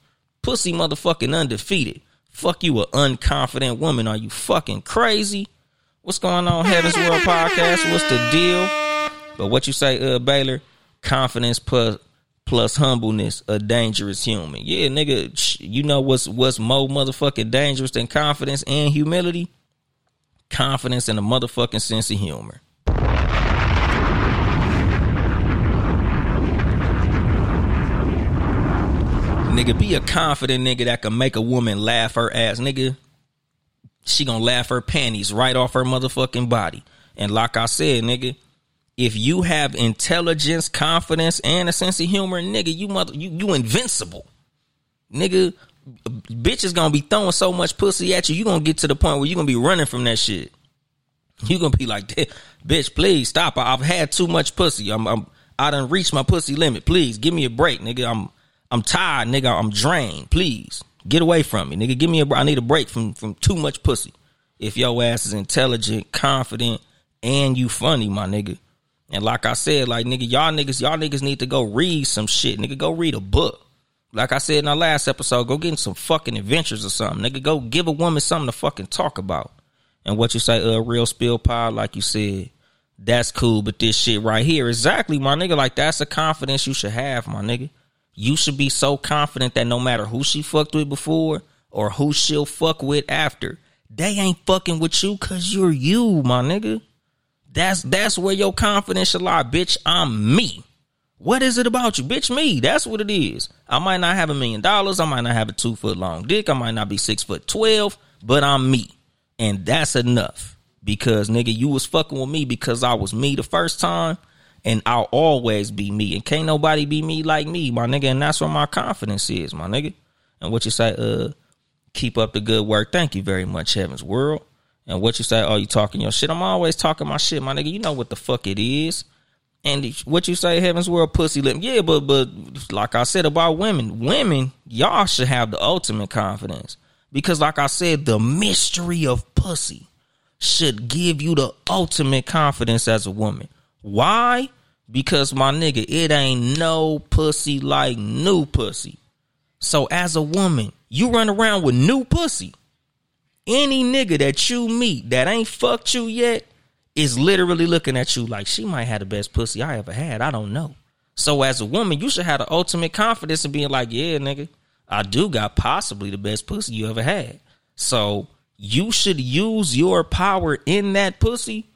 Pussy motherfucking undefeated. Fuck you, a unconfident woman. Are you fucking crazy? What's going on, Heaven's World Podcast? What's the deal? But what you say, uh, Baylor? Confidence plus plus humbleness, a dangerous human. Yeah, nigga, you know what's what's more motherfucking dangerous than confidence and humility? Confidence and a motherfucking sense of humor. Nigga, be a confident nigga that can make a woman laugh her ass. Nigga, she gonna laugh her panties right off her motherfucking body. And like I said, nigga, if you have intelligence, confidence, and a sense of humor, nigga, you mother you you invincible. Nigga, bitch is gonna be throwing so much pussy at you, you gonna get to the point where you gonna be running from that shit. You gonna be like, bitch, please stop. I've had too much pussy. I'm, I'm I done reached my pussy limit. Please give me a break, nigga. I'm I'm tired, nigga. I'm drained. Please get away from me, nigga. Give me a. I need a break from from too much pussy. If your ass is intelligent, confident, and you funny, my nigga. And like I said, like nigga, y'all niggas, y'all niggas need to go read some shit, nigga. Go read a book. Like I said in our last episode, go get in some fucking adventures or something, nigga. Go give a woman something to fucking talk about. And what you say, a uh, real spill pile, like you said, that's cool. But this shit right here, exactly, my nigga. Like that's the confidence you should have, my nigga you should be so confident that no matter who she fucked with before or who she'll fuck with after, they ain't fucking with you cause you're you, my nigga. That's that's where your confidence should lie, bitch. I'm me. What is it about you, bitch? Me. That's what it is. I might not have a million dollars. I might not have a two foot long dick. I might not be six foot twelve, but I'm me, and that's enough. Because nigga, you was fucking with me because I was me the first time, and I'll always be me. And can't nobody be me like me, my nigga. And that's where my confidence is, my nigga. And what you say, uh, keep up the good work. Thank you very much, Heaven's World. And what you say, oh, you talking your shit. I'm always talking my shit, my nigga. You know what the fuck it is. And what you say, Heaven's World, pussy lip. Yeah, but but like I said about women, women, y'all should have the ultimate confidence. Because like I said, the mystery of pussy should give you the ultimate confidence as a woman. Why? Because my nigga, it ain't no pussy like new pussy. So as a woman, you run around with new pussy. Any nigga that you meet that ain't fucked you yet is literally looking at you like she might have the best pussy I ever had. I don't know. So as a woman, you should have the ultimate confidence in being like, yeah, nigga, I do got possibly the best pussy you ever had. So you should use your power in that pussy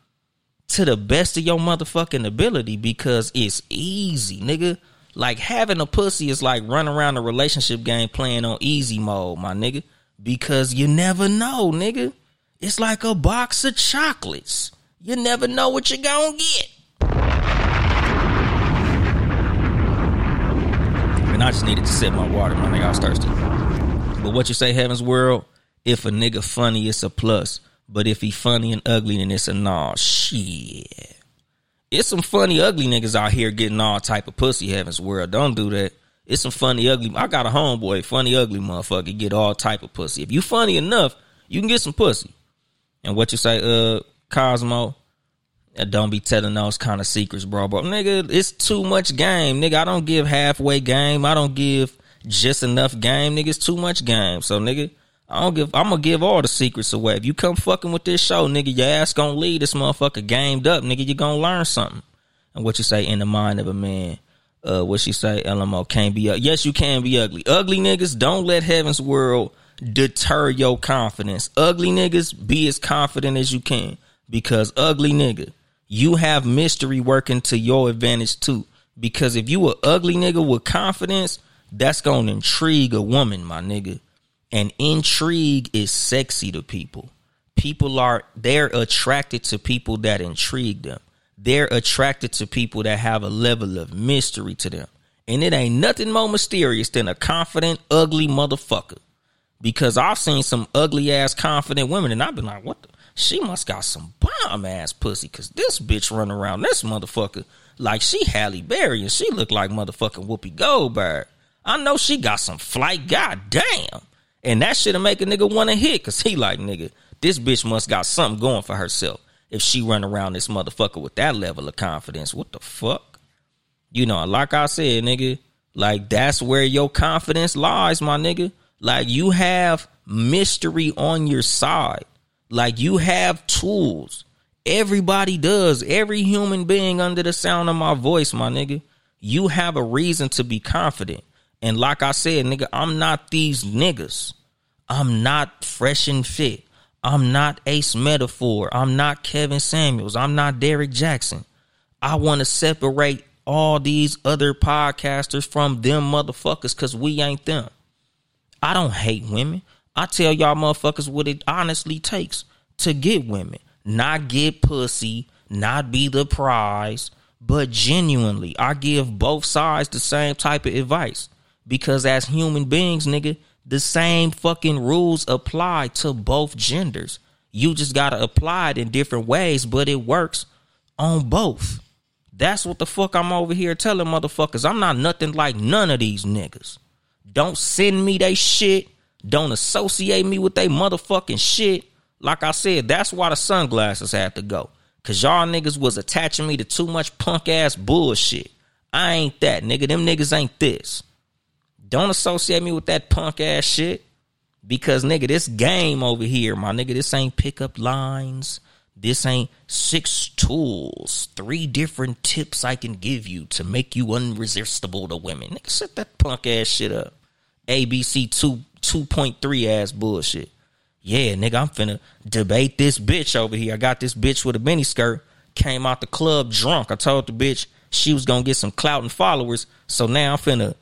to the best of your motherfucking ability because it's easy, nigga. Like having a pussy is like running around a relationship game playing on easy mode, my nigga. Because you never know, nigga. It's like a box of chocolates. You never know what you're gonna get. And I just needed to sip my water, my nigga. I was thirsty. But what you say, Heaven's World? If a nigga funny, it's a plus. But if he funny and ugly, then it's a nah. Shit. It's some funny, ugly niggas out here getting all type of pussy heaven's world. Don't do that. It's some funny, ugly. I got a homeboy, funny, ugly motherfucker, get all type of pussy. If you funny enough, you can get some pussy. And what you say, uh, Cosmo? Uh, don't be telling those kind of secrets, bro. But nigga, it's too much game, nigga. I don't give halfway game. I don't give just enough game, nigga. It's too much game. So, nigga, I don't give. I'm gonna give all the secrets away. If you come fucking with this show, nigga, your ass gonna leave this motherfucker gamed up, nigga. You gonna learn something. And what you say in the mind of a man, Uh, what she say? LMO can't be. Ugly. Yes, you can be ugly. Ugly niggas don't let Heaven's World deter your confidence. Ugly niggas be as confident as you can because ugly nigga, you have mystery working to your advantage too. Because if you a ugly nigga with confidence, that's gonna intrigue a woman, my nigga. And intrigue is sexy to people. People are they're attracted to people that intrigue them. They're attracted to people that have a level of mystery to them. And it ain't nothing more mysterious than a confident, ugly motherfucker. Because I've seen some ugly ass confident women and I've been like, what the? She must got some bomb ass pussy because this bitch run around this motherfucker like she Halle Berry and she look like motherfucking Whoopi Goldberg. I know she got some flight. God damn. And that shit'll make a nigga want to hit because he like, nigga, this bitch must got something going for herself. If she run around this motherfucker with that level of confidence, what the fuck? You know, like I said, nigga, like that's where your confidence lies, my nigga. Like you have mystery on your side. Like you have tools. Everybody does. Every human being under the sound of my voice, my nigga. You have a reason to be confident. And like I said, nigga, I'm not these niggas. I'm not fresh and fit. I'm not Ace Metaphor. I'm not Kevin Samuels. I'm not Derrick Jaxn. I want to separate all these other podcasters from them motherfuckers because we ain't them. I don't hate women. I tell y'all motherfuckers what it honestly takes to get women. Not get pussy, not be the prize, but genuinely, I give both sides the same type of advice. Because as human beings, nigga, the same fucking rules apply to both genders. You just gotta apply it in different ways, but it works on both. That's what the fuck I'm over here telling motherfuckers. I'm not nothing like none of these niggas. Don't send me they shit. Don't associate me with they motherfucking shit. Like I said, that's why the sunglasses had to go. Cause y'all niggas was attaching me to too much punk ass bullshit. I ain't that, nigga. Them niggas ain't this. Don't associate me with that punk ass shit. Because nigga, this game over here, my nigga, this ain't pickup lines. This ain't six tools, three different tips I can give you to make you unresistible to women. Nigga, set that punk ass shit up. ABC 2 2.3 ass bullshit. Yeah, nigga, I'm finna debate this bitch over here. I got this bitch with a mini skirt. Came out the club drunk. I told the bitch she was gonna get some clout and followers. So now I'm finna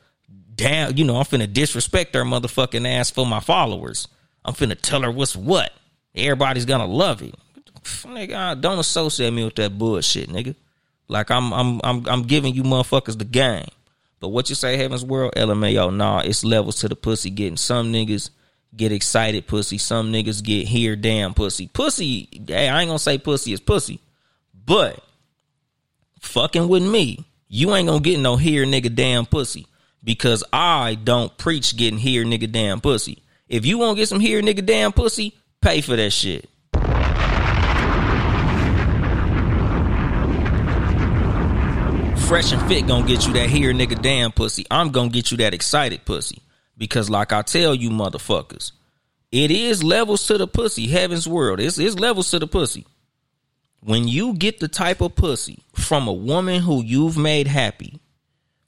damn, you know, I'm finna disrespect her motherfucking ass for my followers. I'm finna tell her what's what. Everybody's gonna love it. Nigga, don't associate me with that bullshit, nigga. Like I'm I'm I'm I'm giving you motherfuckers the game. But what you say, Heaven's World, LMAO, nah, it's levels to the pussy getting. Some niggas get excited pussy. Some niggas get here damn pussy. Pussy, hey, I ain't gonna say pussy is pussy. But fucking with me, you ain't gonna get no here nigga damn pussy. Because I don't preach getting here nigga damn pussy. If you want to get some here nigga damn pussy, pay for that shit. Fresh and fit gonna get you that here nigga damn pussy. I'm gonna get you that excited pussy. Because like I tell you motherfuckers, it is levels to the pussy. Heaven's world. It's, it's levels to the pussy. When you get the type of pussy from a woman who you've made happy,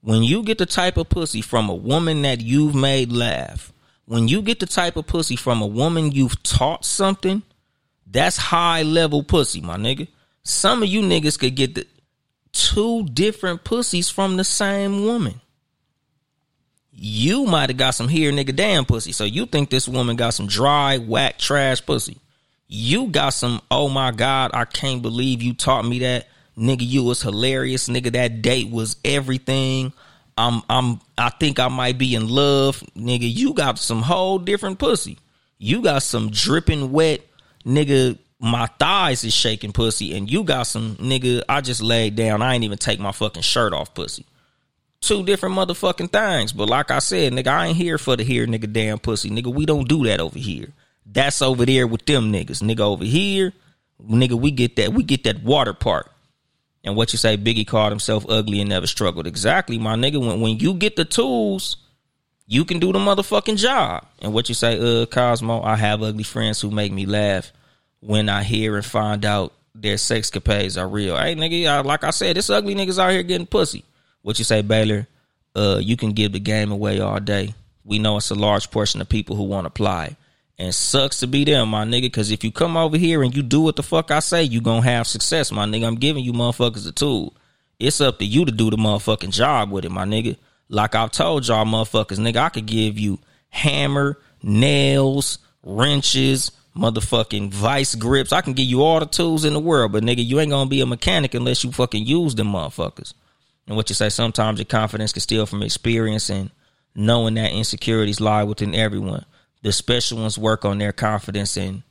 when you get the type of pussy from a woman that you've made laugh, when you get the type of pussy from a woman you've taught something, that's high level pussy, my nigga. Some of you niggas could get the two different pussies from the same woman. You might have got some here nigga damn pussy. So you think this woman got some dry, whack, trash pussy. You got some, oh my God, I can't believe you taught me that. Nigga, you was hilarious. Nigga, that date was everything. I'm I'm I think I might be in love. Nigga, you got some whole different pussy. You got some dripping wet, nigga, my thighs is shaking pussy, and you got some nigga, I just laid down. I ain't even take my fucking shirt off pussy. Two different motherfucking things. But like I said, nigga, I ain't here for the here nigga damn pussy. Nigga, we don't do that over here. That's over there with them niggas. Nigga over here, nigga, we get that, we get that water part. And what you say, Biggie called himself ugly and never struggled. Exactly, my nigga. When when you get the tools, you can do the motherfucking job. And what you say, uh, Cosmo, I have ugly friends who make me laugh when I hear and find out their sex capades are real. Hey, nigga, like I said, this ugly niggas out here getting pussy. What you say, Baylor? Uh, you can give the game away all day. We know it's a large portion of people who want to apply. And sucks to be them, my nigga. Cause if you come over here and you do what the fuck I say, you gonna have success, my nigga. I'm giving you motherfuckers a tool. It's up to you to do the motherfucking job with it, my nigga. Like I've told y'all motherfuckers, nigga, I could give you hammer, nails, wrenches, motherfucking vice grips. I can give you all the tools in the world, but nigga, you ain't gonna be a mechanic unless you fucking use them motherfuckers. And what you say, sometimes your confidence can steal from experience and knowing that insecurities lie within everyone. The special ones work on their confidence and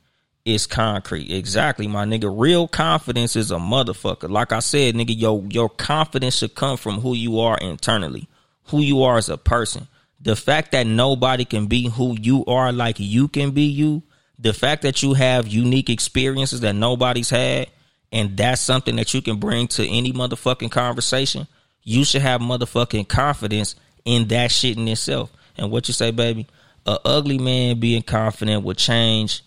it's concrete. Exactly, my nigga. Real confidence is a motherfucker. Like I said, nigga, your your confidence should come from who you are internally, who you are as a person. The fact that nobody can be who you are like you can be you, the fact that you have unique experiences that nobody's had, and that's something that you can bring to any motherfucking conversation, you should have motherfucking confidence in that shit in itself. And what you say, baby? A ugly man being confident will change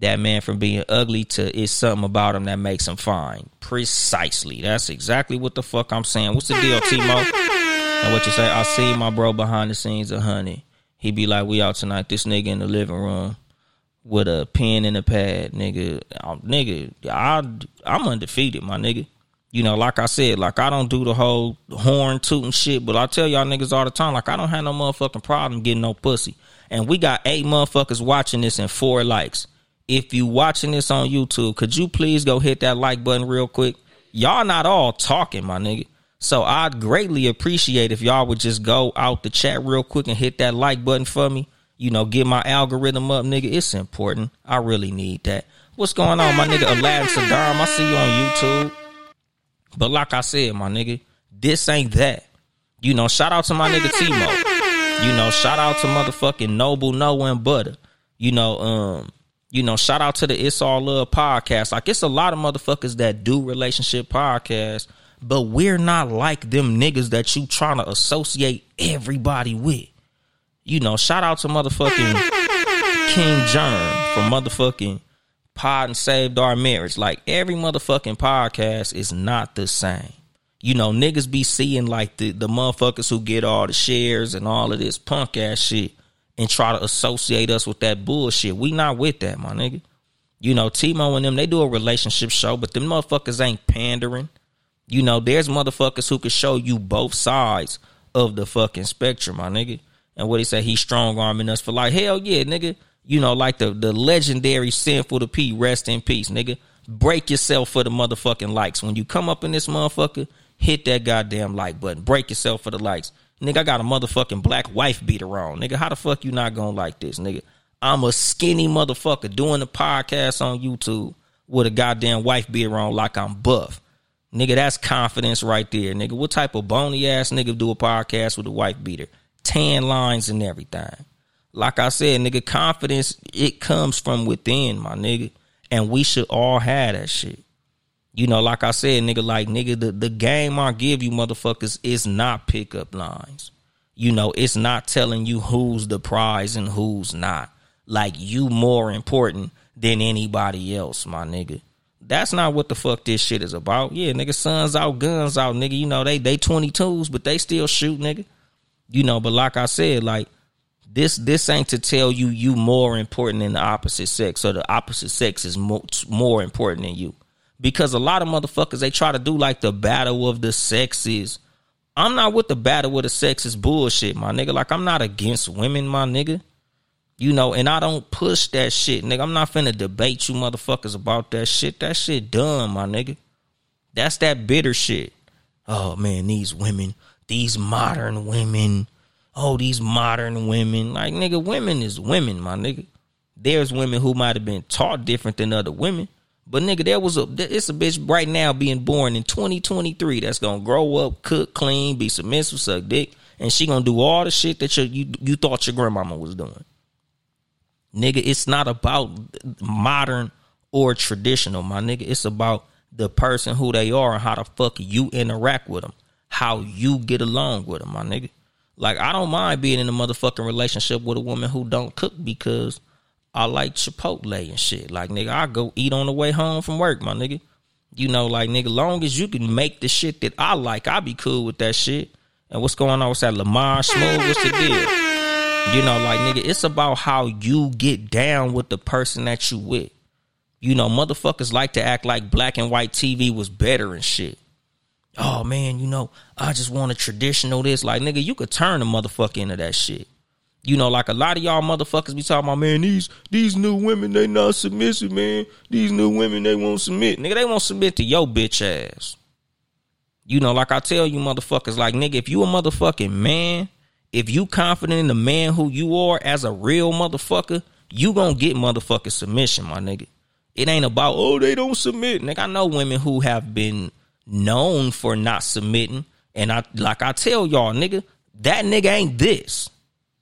that man from being ugly to it's something about him that makes him fine. Precisely. That's exactly what the fuck I'm saying. What's the deal, Timo? And what you say? I see my bro behind the scenes of honey. He be like, we out tonight. This nigga in the living room with a pen and a pad, nigga. I'm, nigga, I I'm undefeated, my nigga. You know, like I said, like I don't do the whole horn tooting shit, but I tell y'all niggas all the time, like I don't have no motherfucking problem getting no pussy. And we got eight motherfuckers watching this and four likes. If you watching this on YouTube, could you please go hit that like button real quick? Y'all not all talking, my nigga. So I'd greatly appreciate if y'all would just go out the chat real quick and hit that like button for me. You know, get my algorithm up, nigga. It's important. I really need that. What's going on, my nigga? Aladdin Saddam, I see you on YouTube. But like I said, my nigga, this ain't that. You know, shout out to my nigga Timo. You know, shout out to motherfucking Noble No and Butter. You know, um, you know, shout out to the It's All Love podcast. Like it's a lot of motherfuckers that do relationship podcasts, but we're not like them niggas that you trying to associate everybody with. You know, shout out to motherfucking King Germ from motherfucking Pod and Saved Our Marriage. Like every motherfucking podcast is not the same. You know, niggas be seeing like the, the motherfuckers who get all the shares and all of this punk ass shit and try to associate us with that bullshit. We not with that, my nigga. You know, Timo and them, they do a relationship show, but them motherfuckers ain't pandering. You know, there's motherfuckers who can show you both sides of the fucking spectrum, my nigga. And what he say, he's strong arming us for like, hell yeah, nigga. You know, like the, the legendary sinful to P, rest in peace, nigga. Break yourself for the motherfucking likes. When you come up in this motherfucker, hit that goddamn like button. Break yourself for the likes. Nigga, I got a motherfucking black wife beater on. Nigga, how the fuck you not gonna like this, nigga? I'm a skinny motherfucker doing a podcast on YouTube with a goddamn wife beater on like I'm buff. Nigga, that's confidence right there. Nigga, what type of bony ass nigga do a podcast with a wife beater? Tan lines and everything. Like I said, nigga, confidence, it comes from within, my nigga. And we should all have that shit. You know, like I said, nigga, like nigga, the, the game I give you motherfuckers is not pickup lines. You know, it's not telling you who's the prize and who's not. Like you more important than anybody else, my nigga. That's not what the fuck this shit is about. Yeah, nigga, sons out, guns out, nigga. You know, they they 22s, but they still shoot, nigga. You know, but like I said, like this this ain't to tell you you more important than the opposite sex or the opposite sex is more, more important than you because a lot of motherfuckers they try to do like the battle of the sexes. I'm not with the battle of the sexes bullshit, my nigga. Like I'm not against women, my nigga. You know, and I don't push that shit, nigga. I'm not finna debate you motherfuckers about that shit. That shit done, my nigga. That's that bitter shit. Oh man, these women, these modern women. Oh, these modern women. Like, nigga, women is women, my nigga. There's women who might have been taught different than other women. But nigga, there was a it's a bitch right now being born in 2023 that's gonna grow up, cook, clean, be submissive, suck dick, and she gonna do all the shit that you you, you thought your grandmama was doing. Nigga, it's not about modern or traditional, my nigga. It's about the person who they are and how the fuck you interact with them, how you get along with them, my nigga. Like I don't mind being in a motherfucking relationship with a woman who don't cook because I like Chipotle and shit. Like nigga, I go eat on the way home from work, my nigga. You know, like nigga, long as you can make the shit that I like, I be cool with that shit. And what's going on with that Lamar Smooth? What's the deal? You know, like nigga, it's about how you get down with the person that you with. You know, motherfuckers like to act like black and white TV was better and shit. Oh man, you know, I just want a traditional this. Like, nigga, you could turn a motherfucker into that shit. You know, like a lot of y'all motherfuckers be talking about, man, these these new women, they not submissive, man. These new women, they won't submit. Nigga, they won't submit to your bitch ass. You know, like I tell you motherfuckers, like nigga, if you a motherfucking man, if you confident in the man who you are as a real motherfucker, you gonna get motherfucking submission, my nigga. It ain't about, oh, they don't submit. Nigga, I know women who have been known for not submitting. And I like I tell y'all, nigga, that nigga ain't this.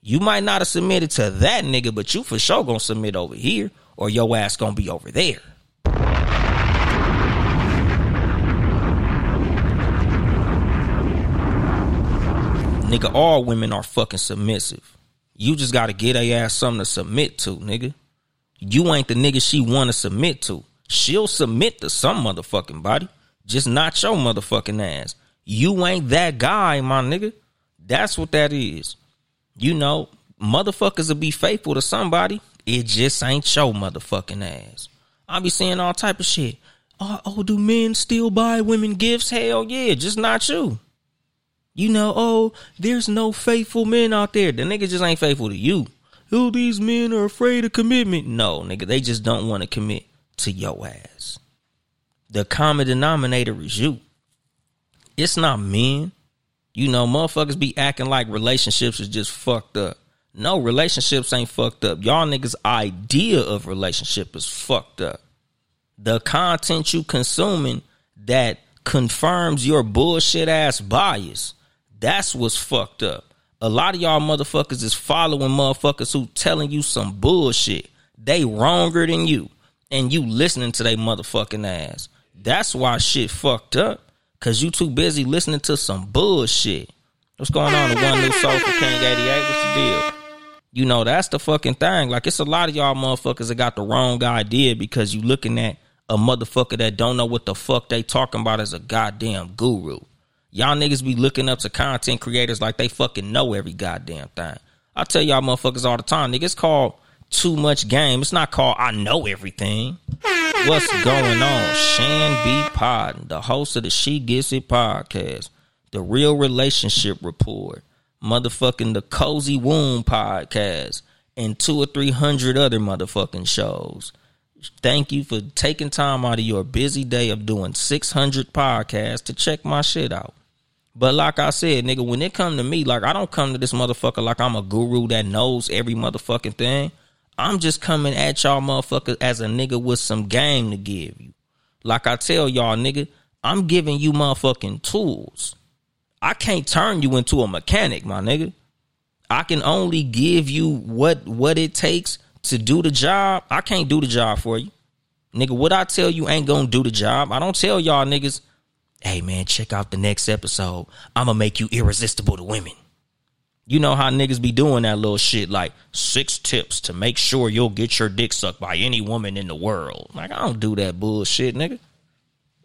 You might not have submitted to that nigga, but you for sure gonna submit over here, or your ass gonna be over there. Nigga, all women are fucking submissive. You just gotta get a ass something to submit to, nigga. You ain't the nigga she wanna submit to. She'll submit to some motherfucking body, just not your motherfucking ass. You ain't that guy, my nigga. That's what that is. You know, motherfuckers will be faithful to somebody. It just ain't your motherfucking ass. I be seeing all type of shit. Oh, oh, do men still buy women gifts? Hell yeah, just not you. You know, oh, there's no faithful men out there. The nigga just ain't faithful to you. Oh, these men are afraid of commitment. No, nigga, they just don't want to commit to your ass. The common denominator is you. It's not men. You know, motherfuckers be acting like relationships is just fucked up. No, relationships ain't fucked up. Y'all niggas' idea of relationship is fucked up. The content you consuming that confirms your bullshit ass bias that's what's fucked up. A lot of y'all motherfuckers is following motherfuckers who telling you some bullshit. They wronger than you. And you listening to they motherfucking ass. That's why shit fucked up. Cause you too busy listening to some bullshit. What's going on? The one new soul for King 88. What's the deal? You know, that's the fucking thing. Like it's a lot of y'all motherfuckers that got the wrong idea because you looking at a motherfucker that don't know what the fuck they talking about as a goddamn guru. Y'all niggas be looking up to content creators like they fucking know every goddamn thing. I tell y'all motherfuckers all the time, nigga, it's called too much game. It's not called I know everything. What's going on? Shan B Pod, the host of the She Gets It podcast, the Real Relationship Report, motherfucking the Cozy Womb podcast, and two or three hundred other motherfucking shows. Thank you for taking time out of your busy day of doing 600 podcasts to check my shit out. But like I said, nigga, when it come to me, like I don't come to this motherfucker like I'm a guru that knows every motherfucking thing. I'm just coming at y'all motherfuckers as a nigga with some game to give you. Like I tell y'all, nigga, I'm giving you motherfucking tools. I can't turn you into a mechanic, my nigga. I can only give you what what it takes to do the job. I can't do the job for you. Nigga, what I tell you ain't gonna do the job. I don't tell y'all niggas hey man, check out the next episode. I'm gonna make you irresistible to women. You know how niggas be doing that little shit like six tips to make sure you'll get your dick sucked by any woman in the world. Like I don't do that bullshit, nigga.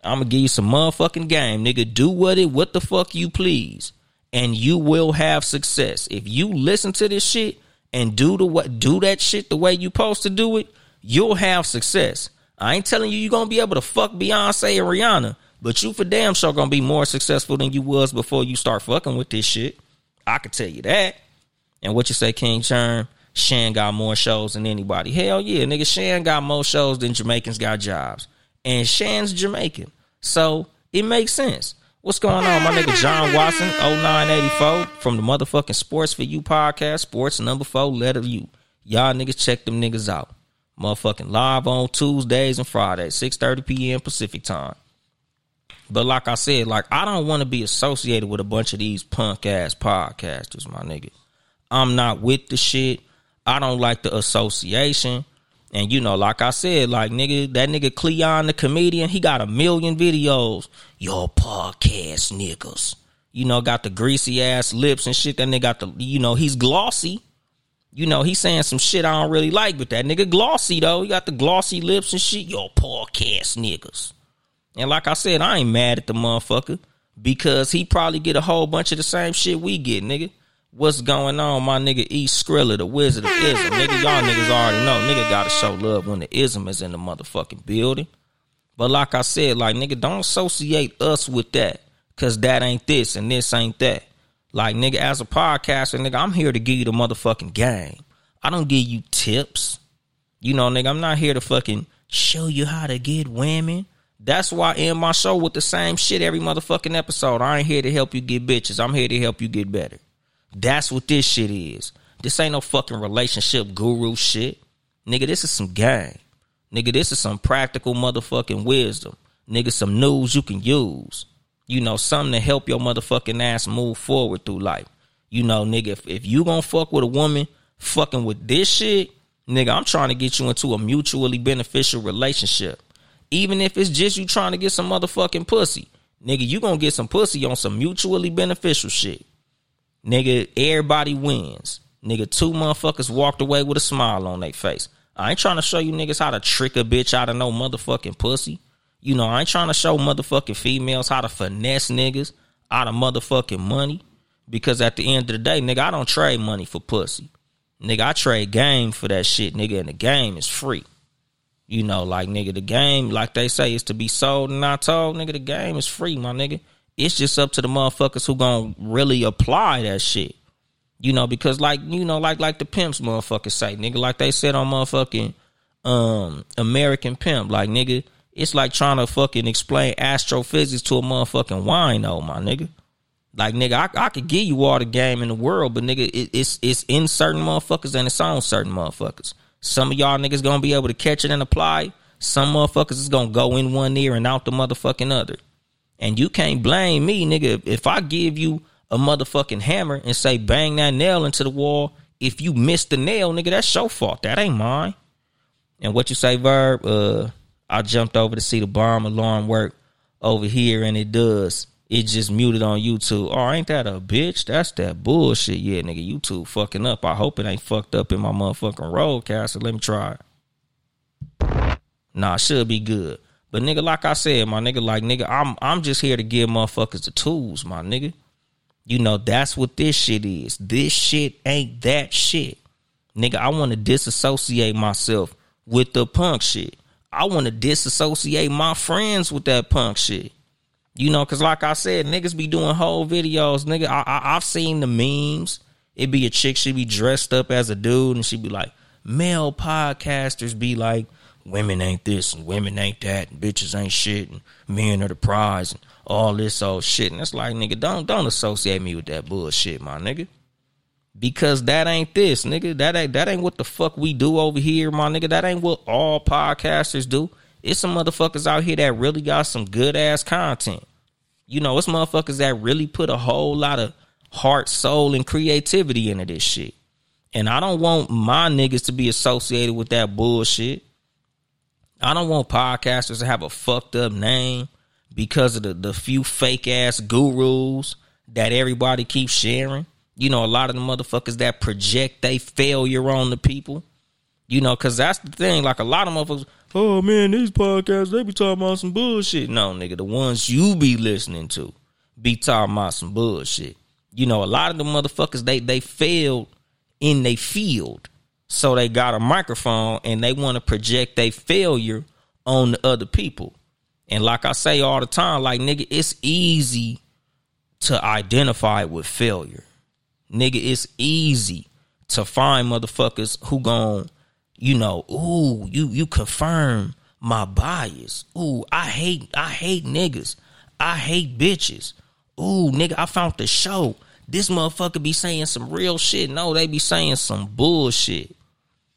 I'm gonna give you some motherfucking game, nigga. Do what it what the fuck you please, and you will have success. If you listen to this shit and do the what do that shit the way you supposed to do it, you'll have success. I ain't telling you you're gonna be able to fuck Beyonce and Rihanna, but you for damn sure gonna be more successful than you was before you start fucking with this shit. I can tell you that. And what you say, King Charm? Shan got more shows than anybody. Hell yeah, nigga. Shan got more shows than Jamaicans got jobs. And Shan's Jamaican. So it makes sense. What's going on, my nigga John Watson, 0984 from the motherfucking Sports for You podcast, Sports number four, letter U. Y'all niggas check them niggas out. Motherfucking live on Tuesdays and Fridays, 6.30 p.m. Pacific time. But like I said, like I don't want to be associated with a bunch of these punk ass podcasters, my nigga. I'm not with the shit. I don't like the association. And you know, like I said, like nigga, that nigga Cleon the comedian, he got a million videos. Your podcast niggas. You know, got the greasy ass lips and shit. That nigga got the, you know, he's glossy. You know, he's saying some shit I don't really like, but that nigga glossy though. He got the glossy lips and shit. Your podcast niggas. And like I said, I ain't mad at the motherfucker. because he probably get a whole bunch of the same shit we get, nigga. What's going on, my nigga E Skrilla, the wizard of ism. Nigga, y'all niggas already know. Nigga gotta show love when the ism is in the motherfucking building. But like I said, like nigga, don't associate us with that. Cause that ain't this and this ain't that. Like nigga, as a podcaster, nigga, I'm here to give you the motherfucking game. I don't give you tips. You know, nigga, I'm not here to fucking show you how to get women. That's why I end my show with the same shit every motherfucking episode. I ain't here to help you get bitches. I'm here to help you get better. That's what this shit is. This ain't no fucking relationship guru shit. Nigga, this is some game. Nigga, this is some practical motherfucking wisdom. Nigga, some news you can use. You know, something to help your motherfucking ass move forward through life. You know, nigga, if, if you gonna fuck with a woman fucking with this shit, nigga, I'm trying to get you into a mutually beneficial relationship. Even if it's just you trying to get some motherfucking pussy. Nigga, you gonna get some pussy on some mutually beneficial shit. Nigga, everybody wins. Nigga, two motherfuckers walked away with a smile on their face. I ain't trying to show you niggas how to trick a bitch out of no motherfucking pussy. You know, I ain't trying to show motherfucking females how to finesse niggas out of motherfucking money. Because at the end of the day, nigga, I don't trade money for pussy. Nigga, I trade game for that shit, nigga, and the game is free. You know, like nigga, the game, like they say, is to be sold and not told. Nigga, the game is free, my nigga. It's just up to the motherfuckers who gonna really apply that shit. You know, because like you know, like like the pimps motherfuckers say, nigga, like they said on motherfucking um American Pimp, like nigga, it's like trying to fucking explain astrophysics to a motherfucking wino, my nigga. Like nigga, I, I could give you all the game in the world, but nigga, it, it's it's in certain motherfuckers and it's on certain motherfuckers. Some of y'all niggas gonna be able to catch it and apply. Some motherfuckers is gonna go in one ear and out the motherfucking other. And you can't blame me, nigga. If I give you a motherfucking hammer and say bang that nail into the wall, if you miss the nail, nigga, that's your fault. That ain't mine. And what you say, Verb? Uh, I jumped over to see the bomb alarm work over here, and it does it just muted on YouTube. Oh, ain't that a bitch? That's that bullshit. Yeah, nigga, YouTube fucking up. I hope it ain't fucked up in my motherfucking RODECaster. Let me try. Nah, should be good. But nigga, like I said, my nigga, like nigga, I'm I'm just here to give motherfuckers the tools, my nigga. You know, that's what this shit is. This shit ain't that shit. Nigga, I want to disassociate myself with the punk shit. I want to disassociate my friends with that punk shit. You know, cause like I said, niggas be doing whole videos. Nigga, I, I have seen the memes. It be a chick, she be dressed up as a dude, and she be like, male podcasters be like, women ain't this and women ain't that, and bitches ain't shit, and men are the prize, and all this old shit. And it's like, nigga, don't don't associate me with that bullshit, my nigga. Because that ain't this, nigga. That ain't that ain't what the fuck we do over here, my nigga. That ain't what all podcasters do. It's some motherfuckers out here that really got some good ass content. You know, it's motherfuckers that really put a whole lot of heart, soul, and creativity into this shit. And I don't want my niggas to be associated with that bullshit. I don't want podcasters to have a fucked up name because of the, the few fake ass gurus that everybody keeps sharing. You know, a lot of the motherfuckers that project they failure on the people. You know, cause that's the thing. Like a lot of motherfuckers, oh man, these podcasts, they be talking about some bullshit. No, nigga, the ones you be listening to be talking about some bullshit. You know, a lot of the motherfuckers, they they failed in their field. So they got a microphone and they want to project their failure on the other people. And like I say all the time, like nigga, it's easy to identify with failure. Nigga, it's easy to find motherfuckers who gon' you know, ooh, you you confirm my bias. Ooh, I hate I hate niggas. I hate bitches. Ooh, nigga, I found the show. This motherfucker be saying some real shit. No, they be saying some bullshit.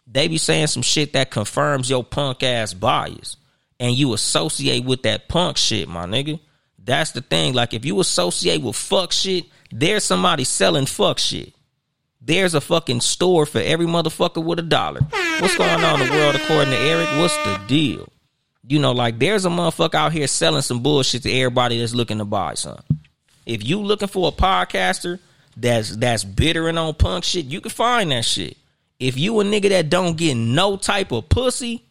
They be saying some shit that confirms your punk ass bias. And you associate with that punk shit, my nigga. That's the thing. Like if you associate with fuck shit, there's somebody selling fuck shit there's a fucking store for every motherfucker with a dollar. What's going on in the world according to Eric? What's the deal? You know, like there's a motherfucker out here selling some bullshit to everybody that's looking to buy something. If you looking for a podcaster that's that's bittering on punk shit, you can find that shit. If you a nigga that don't get no type of pussy,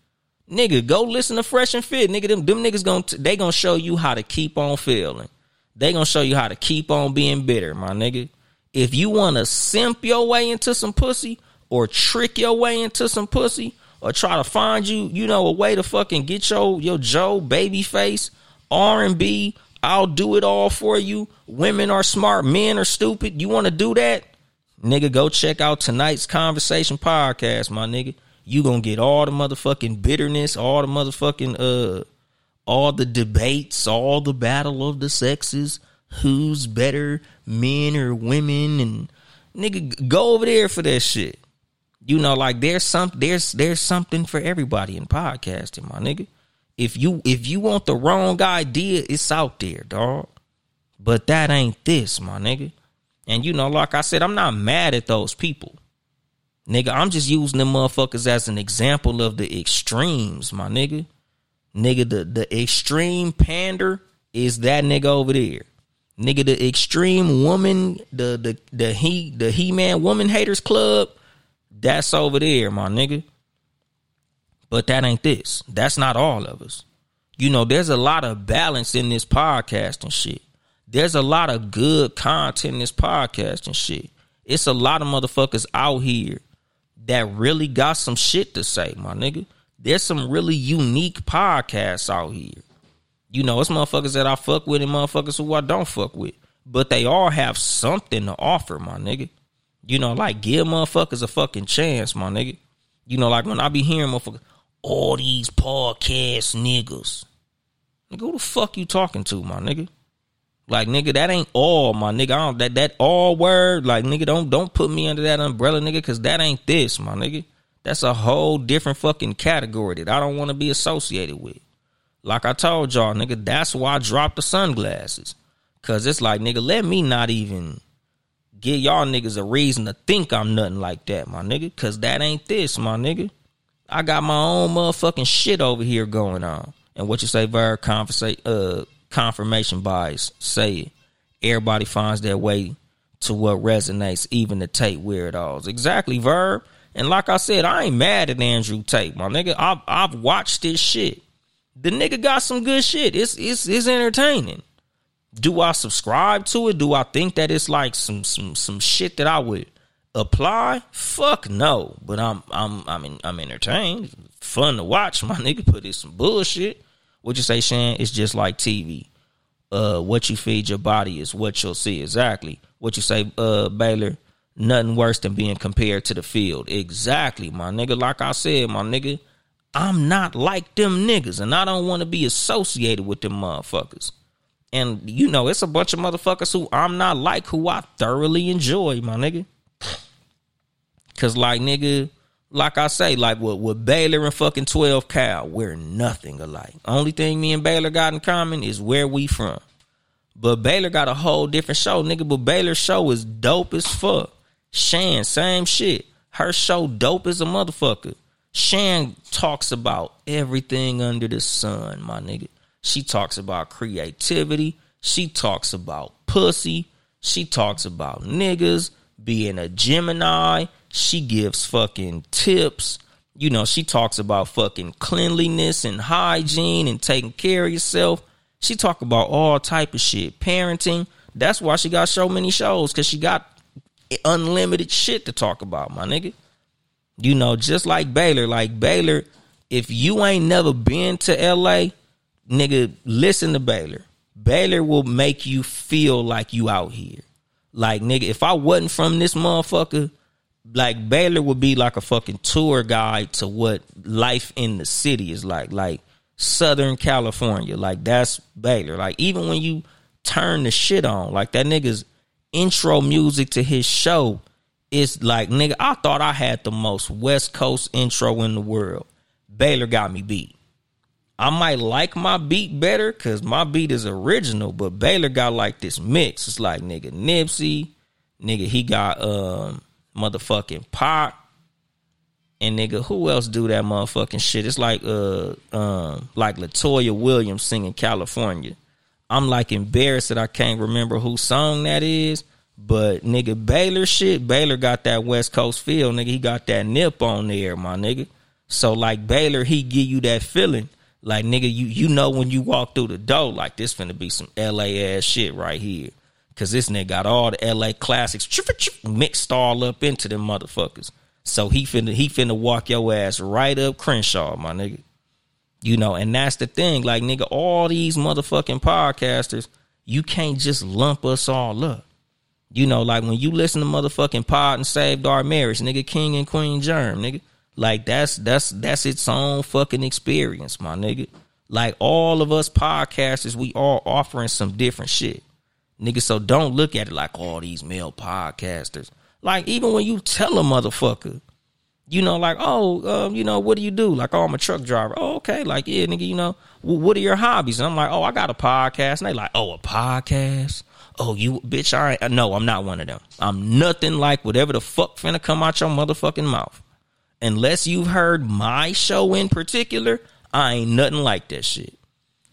nigga, go listen to Fresh and Fit. Nigga, them, them niggas gonna they gonna show you how to keep on feeling. They gonna show you how to keep on being bitter, my nigga. If you wanna simp your way into some pussy or trick your way into some pussy or try to find you, you know, a way to fucking get your your Joe Babyface, R and B, I'll do it all for you. Women are smart, men are stupid. You wanna do that? Nigga, go check out tonight's conversation podcast, my nigga. You gonna get all the motherfucking bitterness, all the motherfucking uh all the debates, all the battle of the sexes, who's better, men or women, and nigga, go over there for that shit. You know, like there's some there's there's something for everybody in podcasting, my nigga. If you if you want the wrong idea, it's out there, dog. But that ain't this, my nigga. And you know, like I said, I'm not mad at those people. Nigga, I'm just using them motherfuckers as an example of the extremes, my nigga. Nigga, the, the extreme pander is that nigga over there. Nigga, the extreme woman, the the the he the he man woman haters club, that's over there, my nigga. But that ain't this. That's not all of us. You know, there's a lot of balance in this podcast and shit. There's a lot of good content in this podcast and shit. It's a lot of motherfuckers out here that really got some shit to say, my nigga. There's some really unique podcasts out here. You know, it's motherfuckers that I fuck with and motherfuckers who I don't fuck with. But they all have something to offer, my nigga. You know, like give motherfuckers a fucking chance, my nigga. You know, like when I be hearing motherfuckers, all these podcast niggas. Nigga, who the fuck you talking to, my nigga? Like nigga, that ain't all, my nigga. I don't that that all word, like nigga, don't don't put me under that umbrella, nigga, cause that ain't this, my nigga. That's a whole different fucking category that I don't want to be associated with. Like I told y'all, nigga, that's why I dropped the sunglasses. Cause it's like, nigga, let me not even give y'all niggas a reason to think I'm nothing like that, my nigga. Cause that ain't this, my nigga. I got my own motherfucking shit over here going on. And what you say, Ver, conversation, uh, confirmation bias. Say it. Everybody finds their way to what resonates, even the Tate weirdos. Exactly, Verb. And like I said, I ain't mad at Andrew Tate, my nigga. I've I've watched this shit. The nigga got some good shit. It's it's it's entertaining. Do I subscribe to it? Do I think that it's like some some some shit that I would apply? Fuck no. But I'm I'm I'm in, I'm entertained. Fun to watch, my *laughs* nigga. Put in some bullshit. What you say, Shan? It's just like TV. Uh, what you feed your body is what you'll see. Exactly. What you say, uh, Baylor? Nothing worse than being compared to the field. Exactly, my nigga. Like I said, my nigga, I'm not like them niggas, and I don't want to be associated with them motherfuckers. And you know, it's a bunch of motherfuckers who I'm not like, who I thoroughly enjoy, my nigga. Cause like nigga, like I say, like with, with Baylor and fucking 12 Cal, we're nothing alike. Only thing me and Baylor got in common is where we from. But Baylor got a whole different show, nigga. But Baylor's show is dope as fuck. Shan, same shit. Her show dope as a motherfucker. Shan talks about everything under the sun, my nigga. She talks about creativity. She talks about pussy. She talks about niggas being a Gemini. She gives fucking tips. You know, she talks about fucking cleanliness and hygiene and taking care of yourself. She talk about all type of shit, parenting. That's why she got so many shows cuz she got unlimited shit to talk about, my nigga. You know, just like Baylor, like Baylor, if you ain't never been to LA, nigga, listen to Baylor. Baylor will make you feel like you out here. Like nigga, if I wasn't from this motherfucker, like Baylor would be like a fucking tour guide to what life in the city is like, like Southern California. Like that's Baylor. Like even when you turn the shit on, like that nigga's intro music to his show is like nigga, I thought I had the most West Coast intro in the world. Baylor got me beat. I might like my beat better because my beat is original, but Baylor got like this mix. It's like nigga Nipsey, nigga, he got um motherfucking Pop. And nigga, who else do that motherfucking shit? It's like uh um like Latoya Williams singing California. I'm like embarrassed that I can't remember whose song that is. But nigga, Baylor shit, Baylor got that West Coast feel, nigga. He got that nip on there, my nigga. So like Baylor, he give you that feeling. Like nigga, you you know when you walk through the door, like this finna be some LA ass shit right here. Cause this nigga got all the LA classics mixed all up into them motherfuckers. So he finna he finna walk your ass right up Crenshaw, my nigga. You know, and that's the thing. Like, nigga, all these motherfucking podcasters, you can't just lump us all up. You know, like when you listen to motherfucking Pod and Saved Our Marriage, nigga, King and Queen Germ, nigga. Like that's that's that's its own fucking experience, my nigga. Like all of us podcasters, we all offering some different shit. Nigga, so don't look at it like all these male podcasters. Like even when you tell a motherfucker, you know, like, oh, um, you know, what do you do? Like, oh, I'm a truck driver. Oh, okay. Like, yeah, nigga, you know, what are your hobbies? And I'm like, oh, I got a podcast. And they like, oh, a podcast? Oh, you bitch, all right. No, I'm not one of them. I'm nothing like whatever the fuck finna come out your motherfucking mouth. Unless you've heard my show in particular, I ain't nothing like that shit.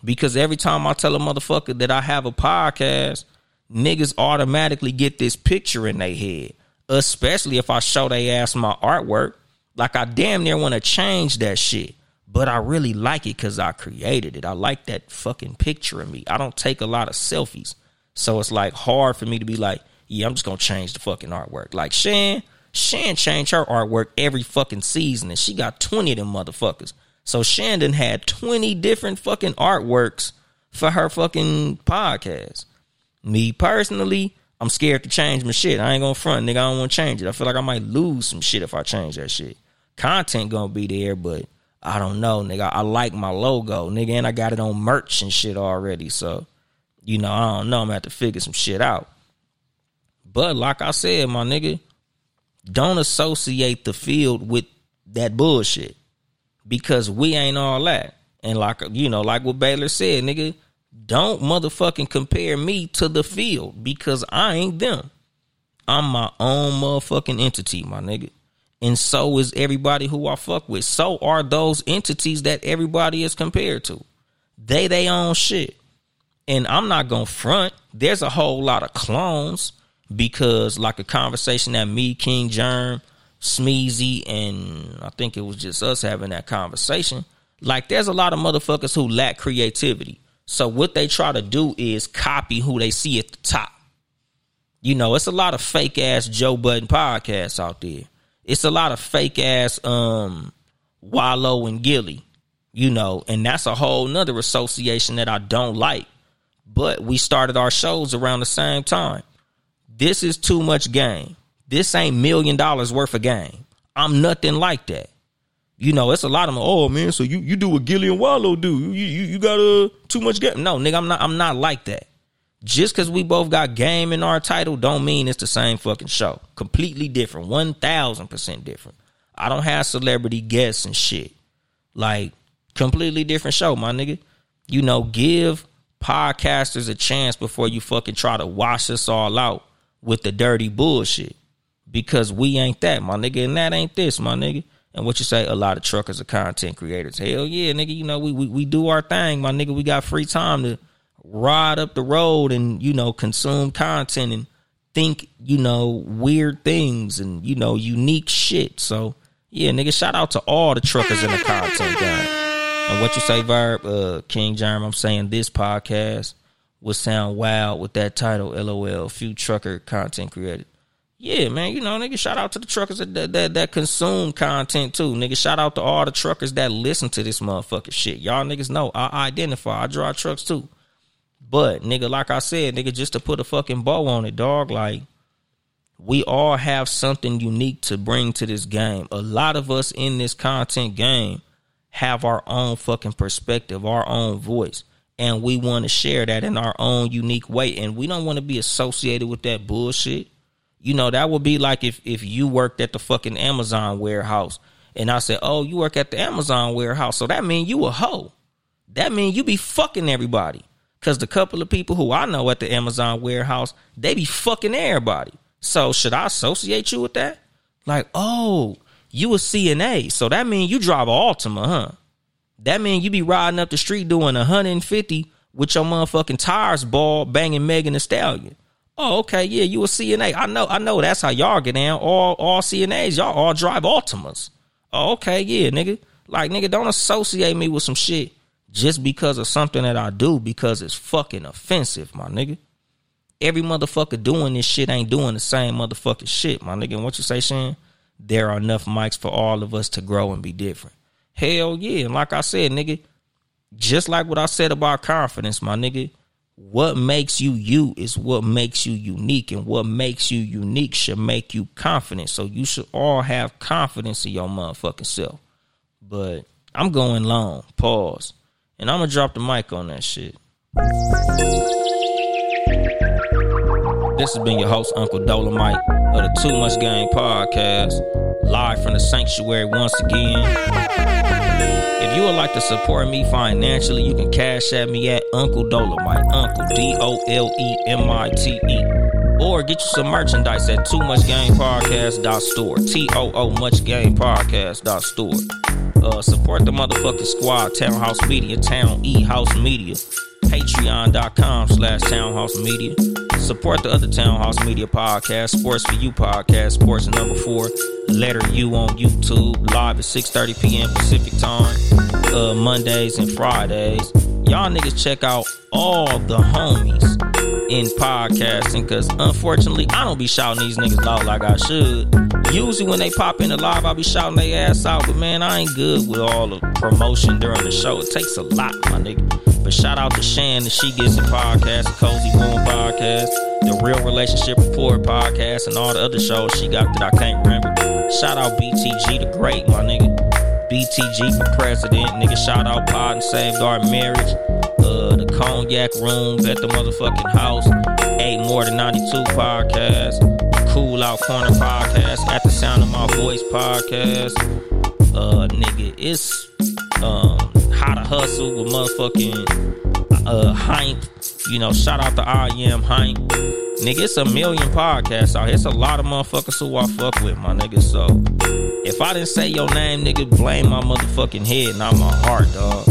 Because every time I tell a motherfucker that I have a podcast, niggas automatically get this picture in their head. Especially if I show they ass my artwork like I damn near want to change that shit. But I really like it because I created it. I like that fucking picture of me. I don't take a lot of selfies. So it's like hard for me to be like, yeah, I'm just gonna change the fucking artwork. Like Shan, Shan changed her artwork every fucking season and she got 20 of them motherfuckers. So Shandon had 20 different fucking artworks for her fucking podcast. Me personally, I'm scared to change my shit. I ain't gonna front, nigga. I don't want to change it. I feel like I might lose some shit if I change that shit. Content gonna be there, but I don't know, nigga. I like my logo, nigga, and I got it on merch and shit already. So, you know, I don't know. I'm gonna have to figure some shit out. But like I said, my nigga, don't associate the field with that bullshit because we ain't all that. And like you know, like what Baylor said, nigga, don't motherfucking compare me to the field because I ain't them. I'm my own motherfucking entity, my nigga. And so is everybody who I fuck with. So are those entities that everybody is compared to. They they own shit. And I'm not gonna front. There's a whole lot of clones because like a conversation that me, King Germ, Smeezy, and I think it was just us having that conversation. Like there's a lot of motherfuckers who lack creativity. So what they try to do is copy who they see at the top. You know, it's a lot of fake ass Joe Budden podcasts out there. It's a lot of fake ass um Wallo and Gillie. you know, and that's a whole nother association that I don't like. But we started our shows around the same time. This is too much game. This ain't million dollars worth of game. I'm nothing like that. You know, it's a lot of them. Oh man, so you you do what Gillian and Wallo do? You you, you got uh too much game? No, nigga, I'm not. I'm not like that. Just because we both got game in our title, don't mean it's the same fucking show. Completely different, one thousand percent different. I don't have celebrity guests and shit. Like completely different show, my nigga. You know, give podcasters a chance before you fucking try to wash us all out with the dirty bullshit. Because we ain't that, my nigga, and that ain't this, my nigga. And what you say, a lot of truckers are content creators. Hell yeah, nigga, you know, we, we, we do our thing, my nigga. We got free time to ride up the road and, you know, consume content and think, you know, weird things and, you know, unique shit. So, yeah, nigga, shout out to all the truckers in the content game. And what you say, Verb, uh, King Germ, I'm saying this podcast would sound wild with that title, LOL, few trucker content creators. Yeah, man, you know, nigga, shout out to the truckers that, that, that, that consume content too. Nigga, shout out to all the truckers that listen to this motherfucking shit. Y'all niggas know I identify. I drive trucks too. But nigga, like I said, nigga, just to put a fucking bow on it, dog, like we all have something unique to bring to this game. A lot of us in this content game have our own fucking perspective, our own voice. And we want to share that in our own unique way. And we don't want to be associated with that bullshit. You know, that would be like if if you worked at the fucking Amazon warehouse and I said, "Oh, you work at the Amazon warehouse." So that means you a hoe. That means you be fucking everybody. Cuz the couple of people who I know at the Amazon warehouse, they be fucking everybody. So should I associate you with that? Like, "Oh, you a CNA." So that mean you drive a Altima, huh? That mean you be riding up the street doing 150 with your motherfucking tires ball banging Megan Thee Stallion. Oh, okay, yeah, you a CNA. I know, I know that's how y'all get down. All all CNAs, y'all all drive Altimas. Oh, okay, yeah, nigga. Like, nigga, don't associate me with some shit just because of something that I do because it's fucking offensive, my nigga. Every motherfucker doing this shit ain't doing the same motherfucking shit, my nigga. And what you say, Shan? There are enough mics for all of us to grow and be different. Hell yeah. And like I said, nigga, just like what I said about confidence, my nigga, what makes you you is what makes you unique. And what makes you unique should make you confident. So you should all have confidence in your motherfucking self. But I'm going long. Pause. And I'm going to drop the mic on that shit. This has been your host, Uncle Dolemite of the Too Much Game podcast, live from the sanctuary once again. If you would like to support me financially, you can cash at me at Uncle Dolemite, Uncle D O L E M I T E. Or get you some merchandise at Too Much Game Podcast store. T O O Much Game Podcast store. Uh, support the motherfucking squad, Townehouse Media, Town E House Media patreon.com slash townehouse media. Support the other Townehouse Media podcast, Sports for You podcast, Sports number four, letter U on YouTube, live at 6.30 p.m. Pacific time, uh, Mondays and Fridays. Y'all niggas check out all the homies in podcasting because unfortunately I don't be shouting these niggas out like I should. Usually when they pop in the live, I'll be shouting their ass out, but man, I ain't good with all the promotion during the show. It takes a lot, my nigga. But shout out to Shan, the She Gets It podcast, the Cozy Womb podcast, the Real Relationship Report podcast, and all the other shows she got that I can't remember. Shout out BTG the Great, my nigga. BTG for president, nigga. Shout out Pod and Saved Our Marriage. Uh, the Cognac Room at the motherfucking house. Eight More Than 92 podcast. Cool Out Corner podcast. At the Sound of My Voice podcast. Uh, nigga, it's um how to hustle with motherfucking uh Hype. You know, shout out to I am Hype. Nigga, it's a million podcasts out here. It's a lot of motherfuckers who I fuck with, my nigga. So if I didn't say your name, nigga, blame my motherfucking head, not my heart, dog.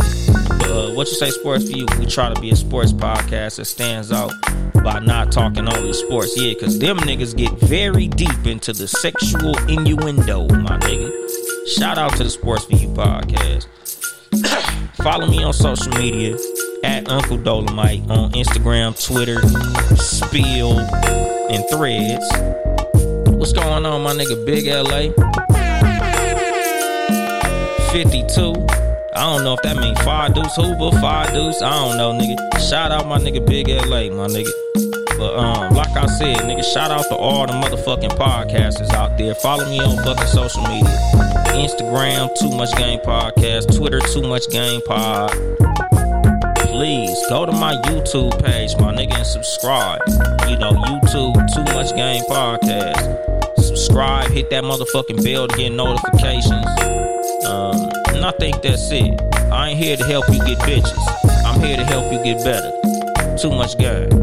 Uh, what you say, sports you? We try to be a sports podcast that stands out by not talking only sports. Yeah, because them niggas get very deep into the sexual innuendo, my nigga. Shout out to the Sports You podcast. *coughs* Follow me on social media at Uncle Dolemite on Instagram, Twitter, Spill, and Threads. What's going on, my nigga Big LA? 52. I don't know if that means five deuce Hoover, five deuce. I don't know, nigga. Shout out my nigga Big LA, my nigga. But um, like I said, nigga, shout out to all the motherfucking podcasters out there. Follow me on fucking social media. Instagram, Too Much Game Podcast, Twitter, Too Much Game Pod. Please go to my YouTube page, my nigga, and subscribe. You know, YouTube, Too Much Game Podcast. Subscribe, hit that motherfucking bell to get notifications. Um, and I think that's it. I ain't here to help you get bitches. I'm here to help you get better. Too much game.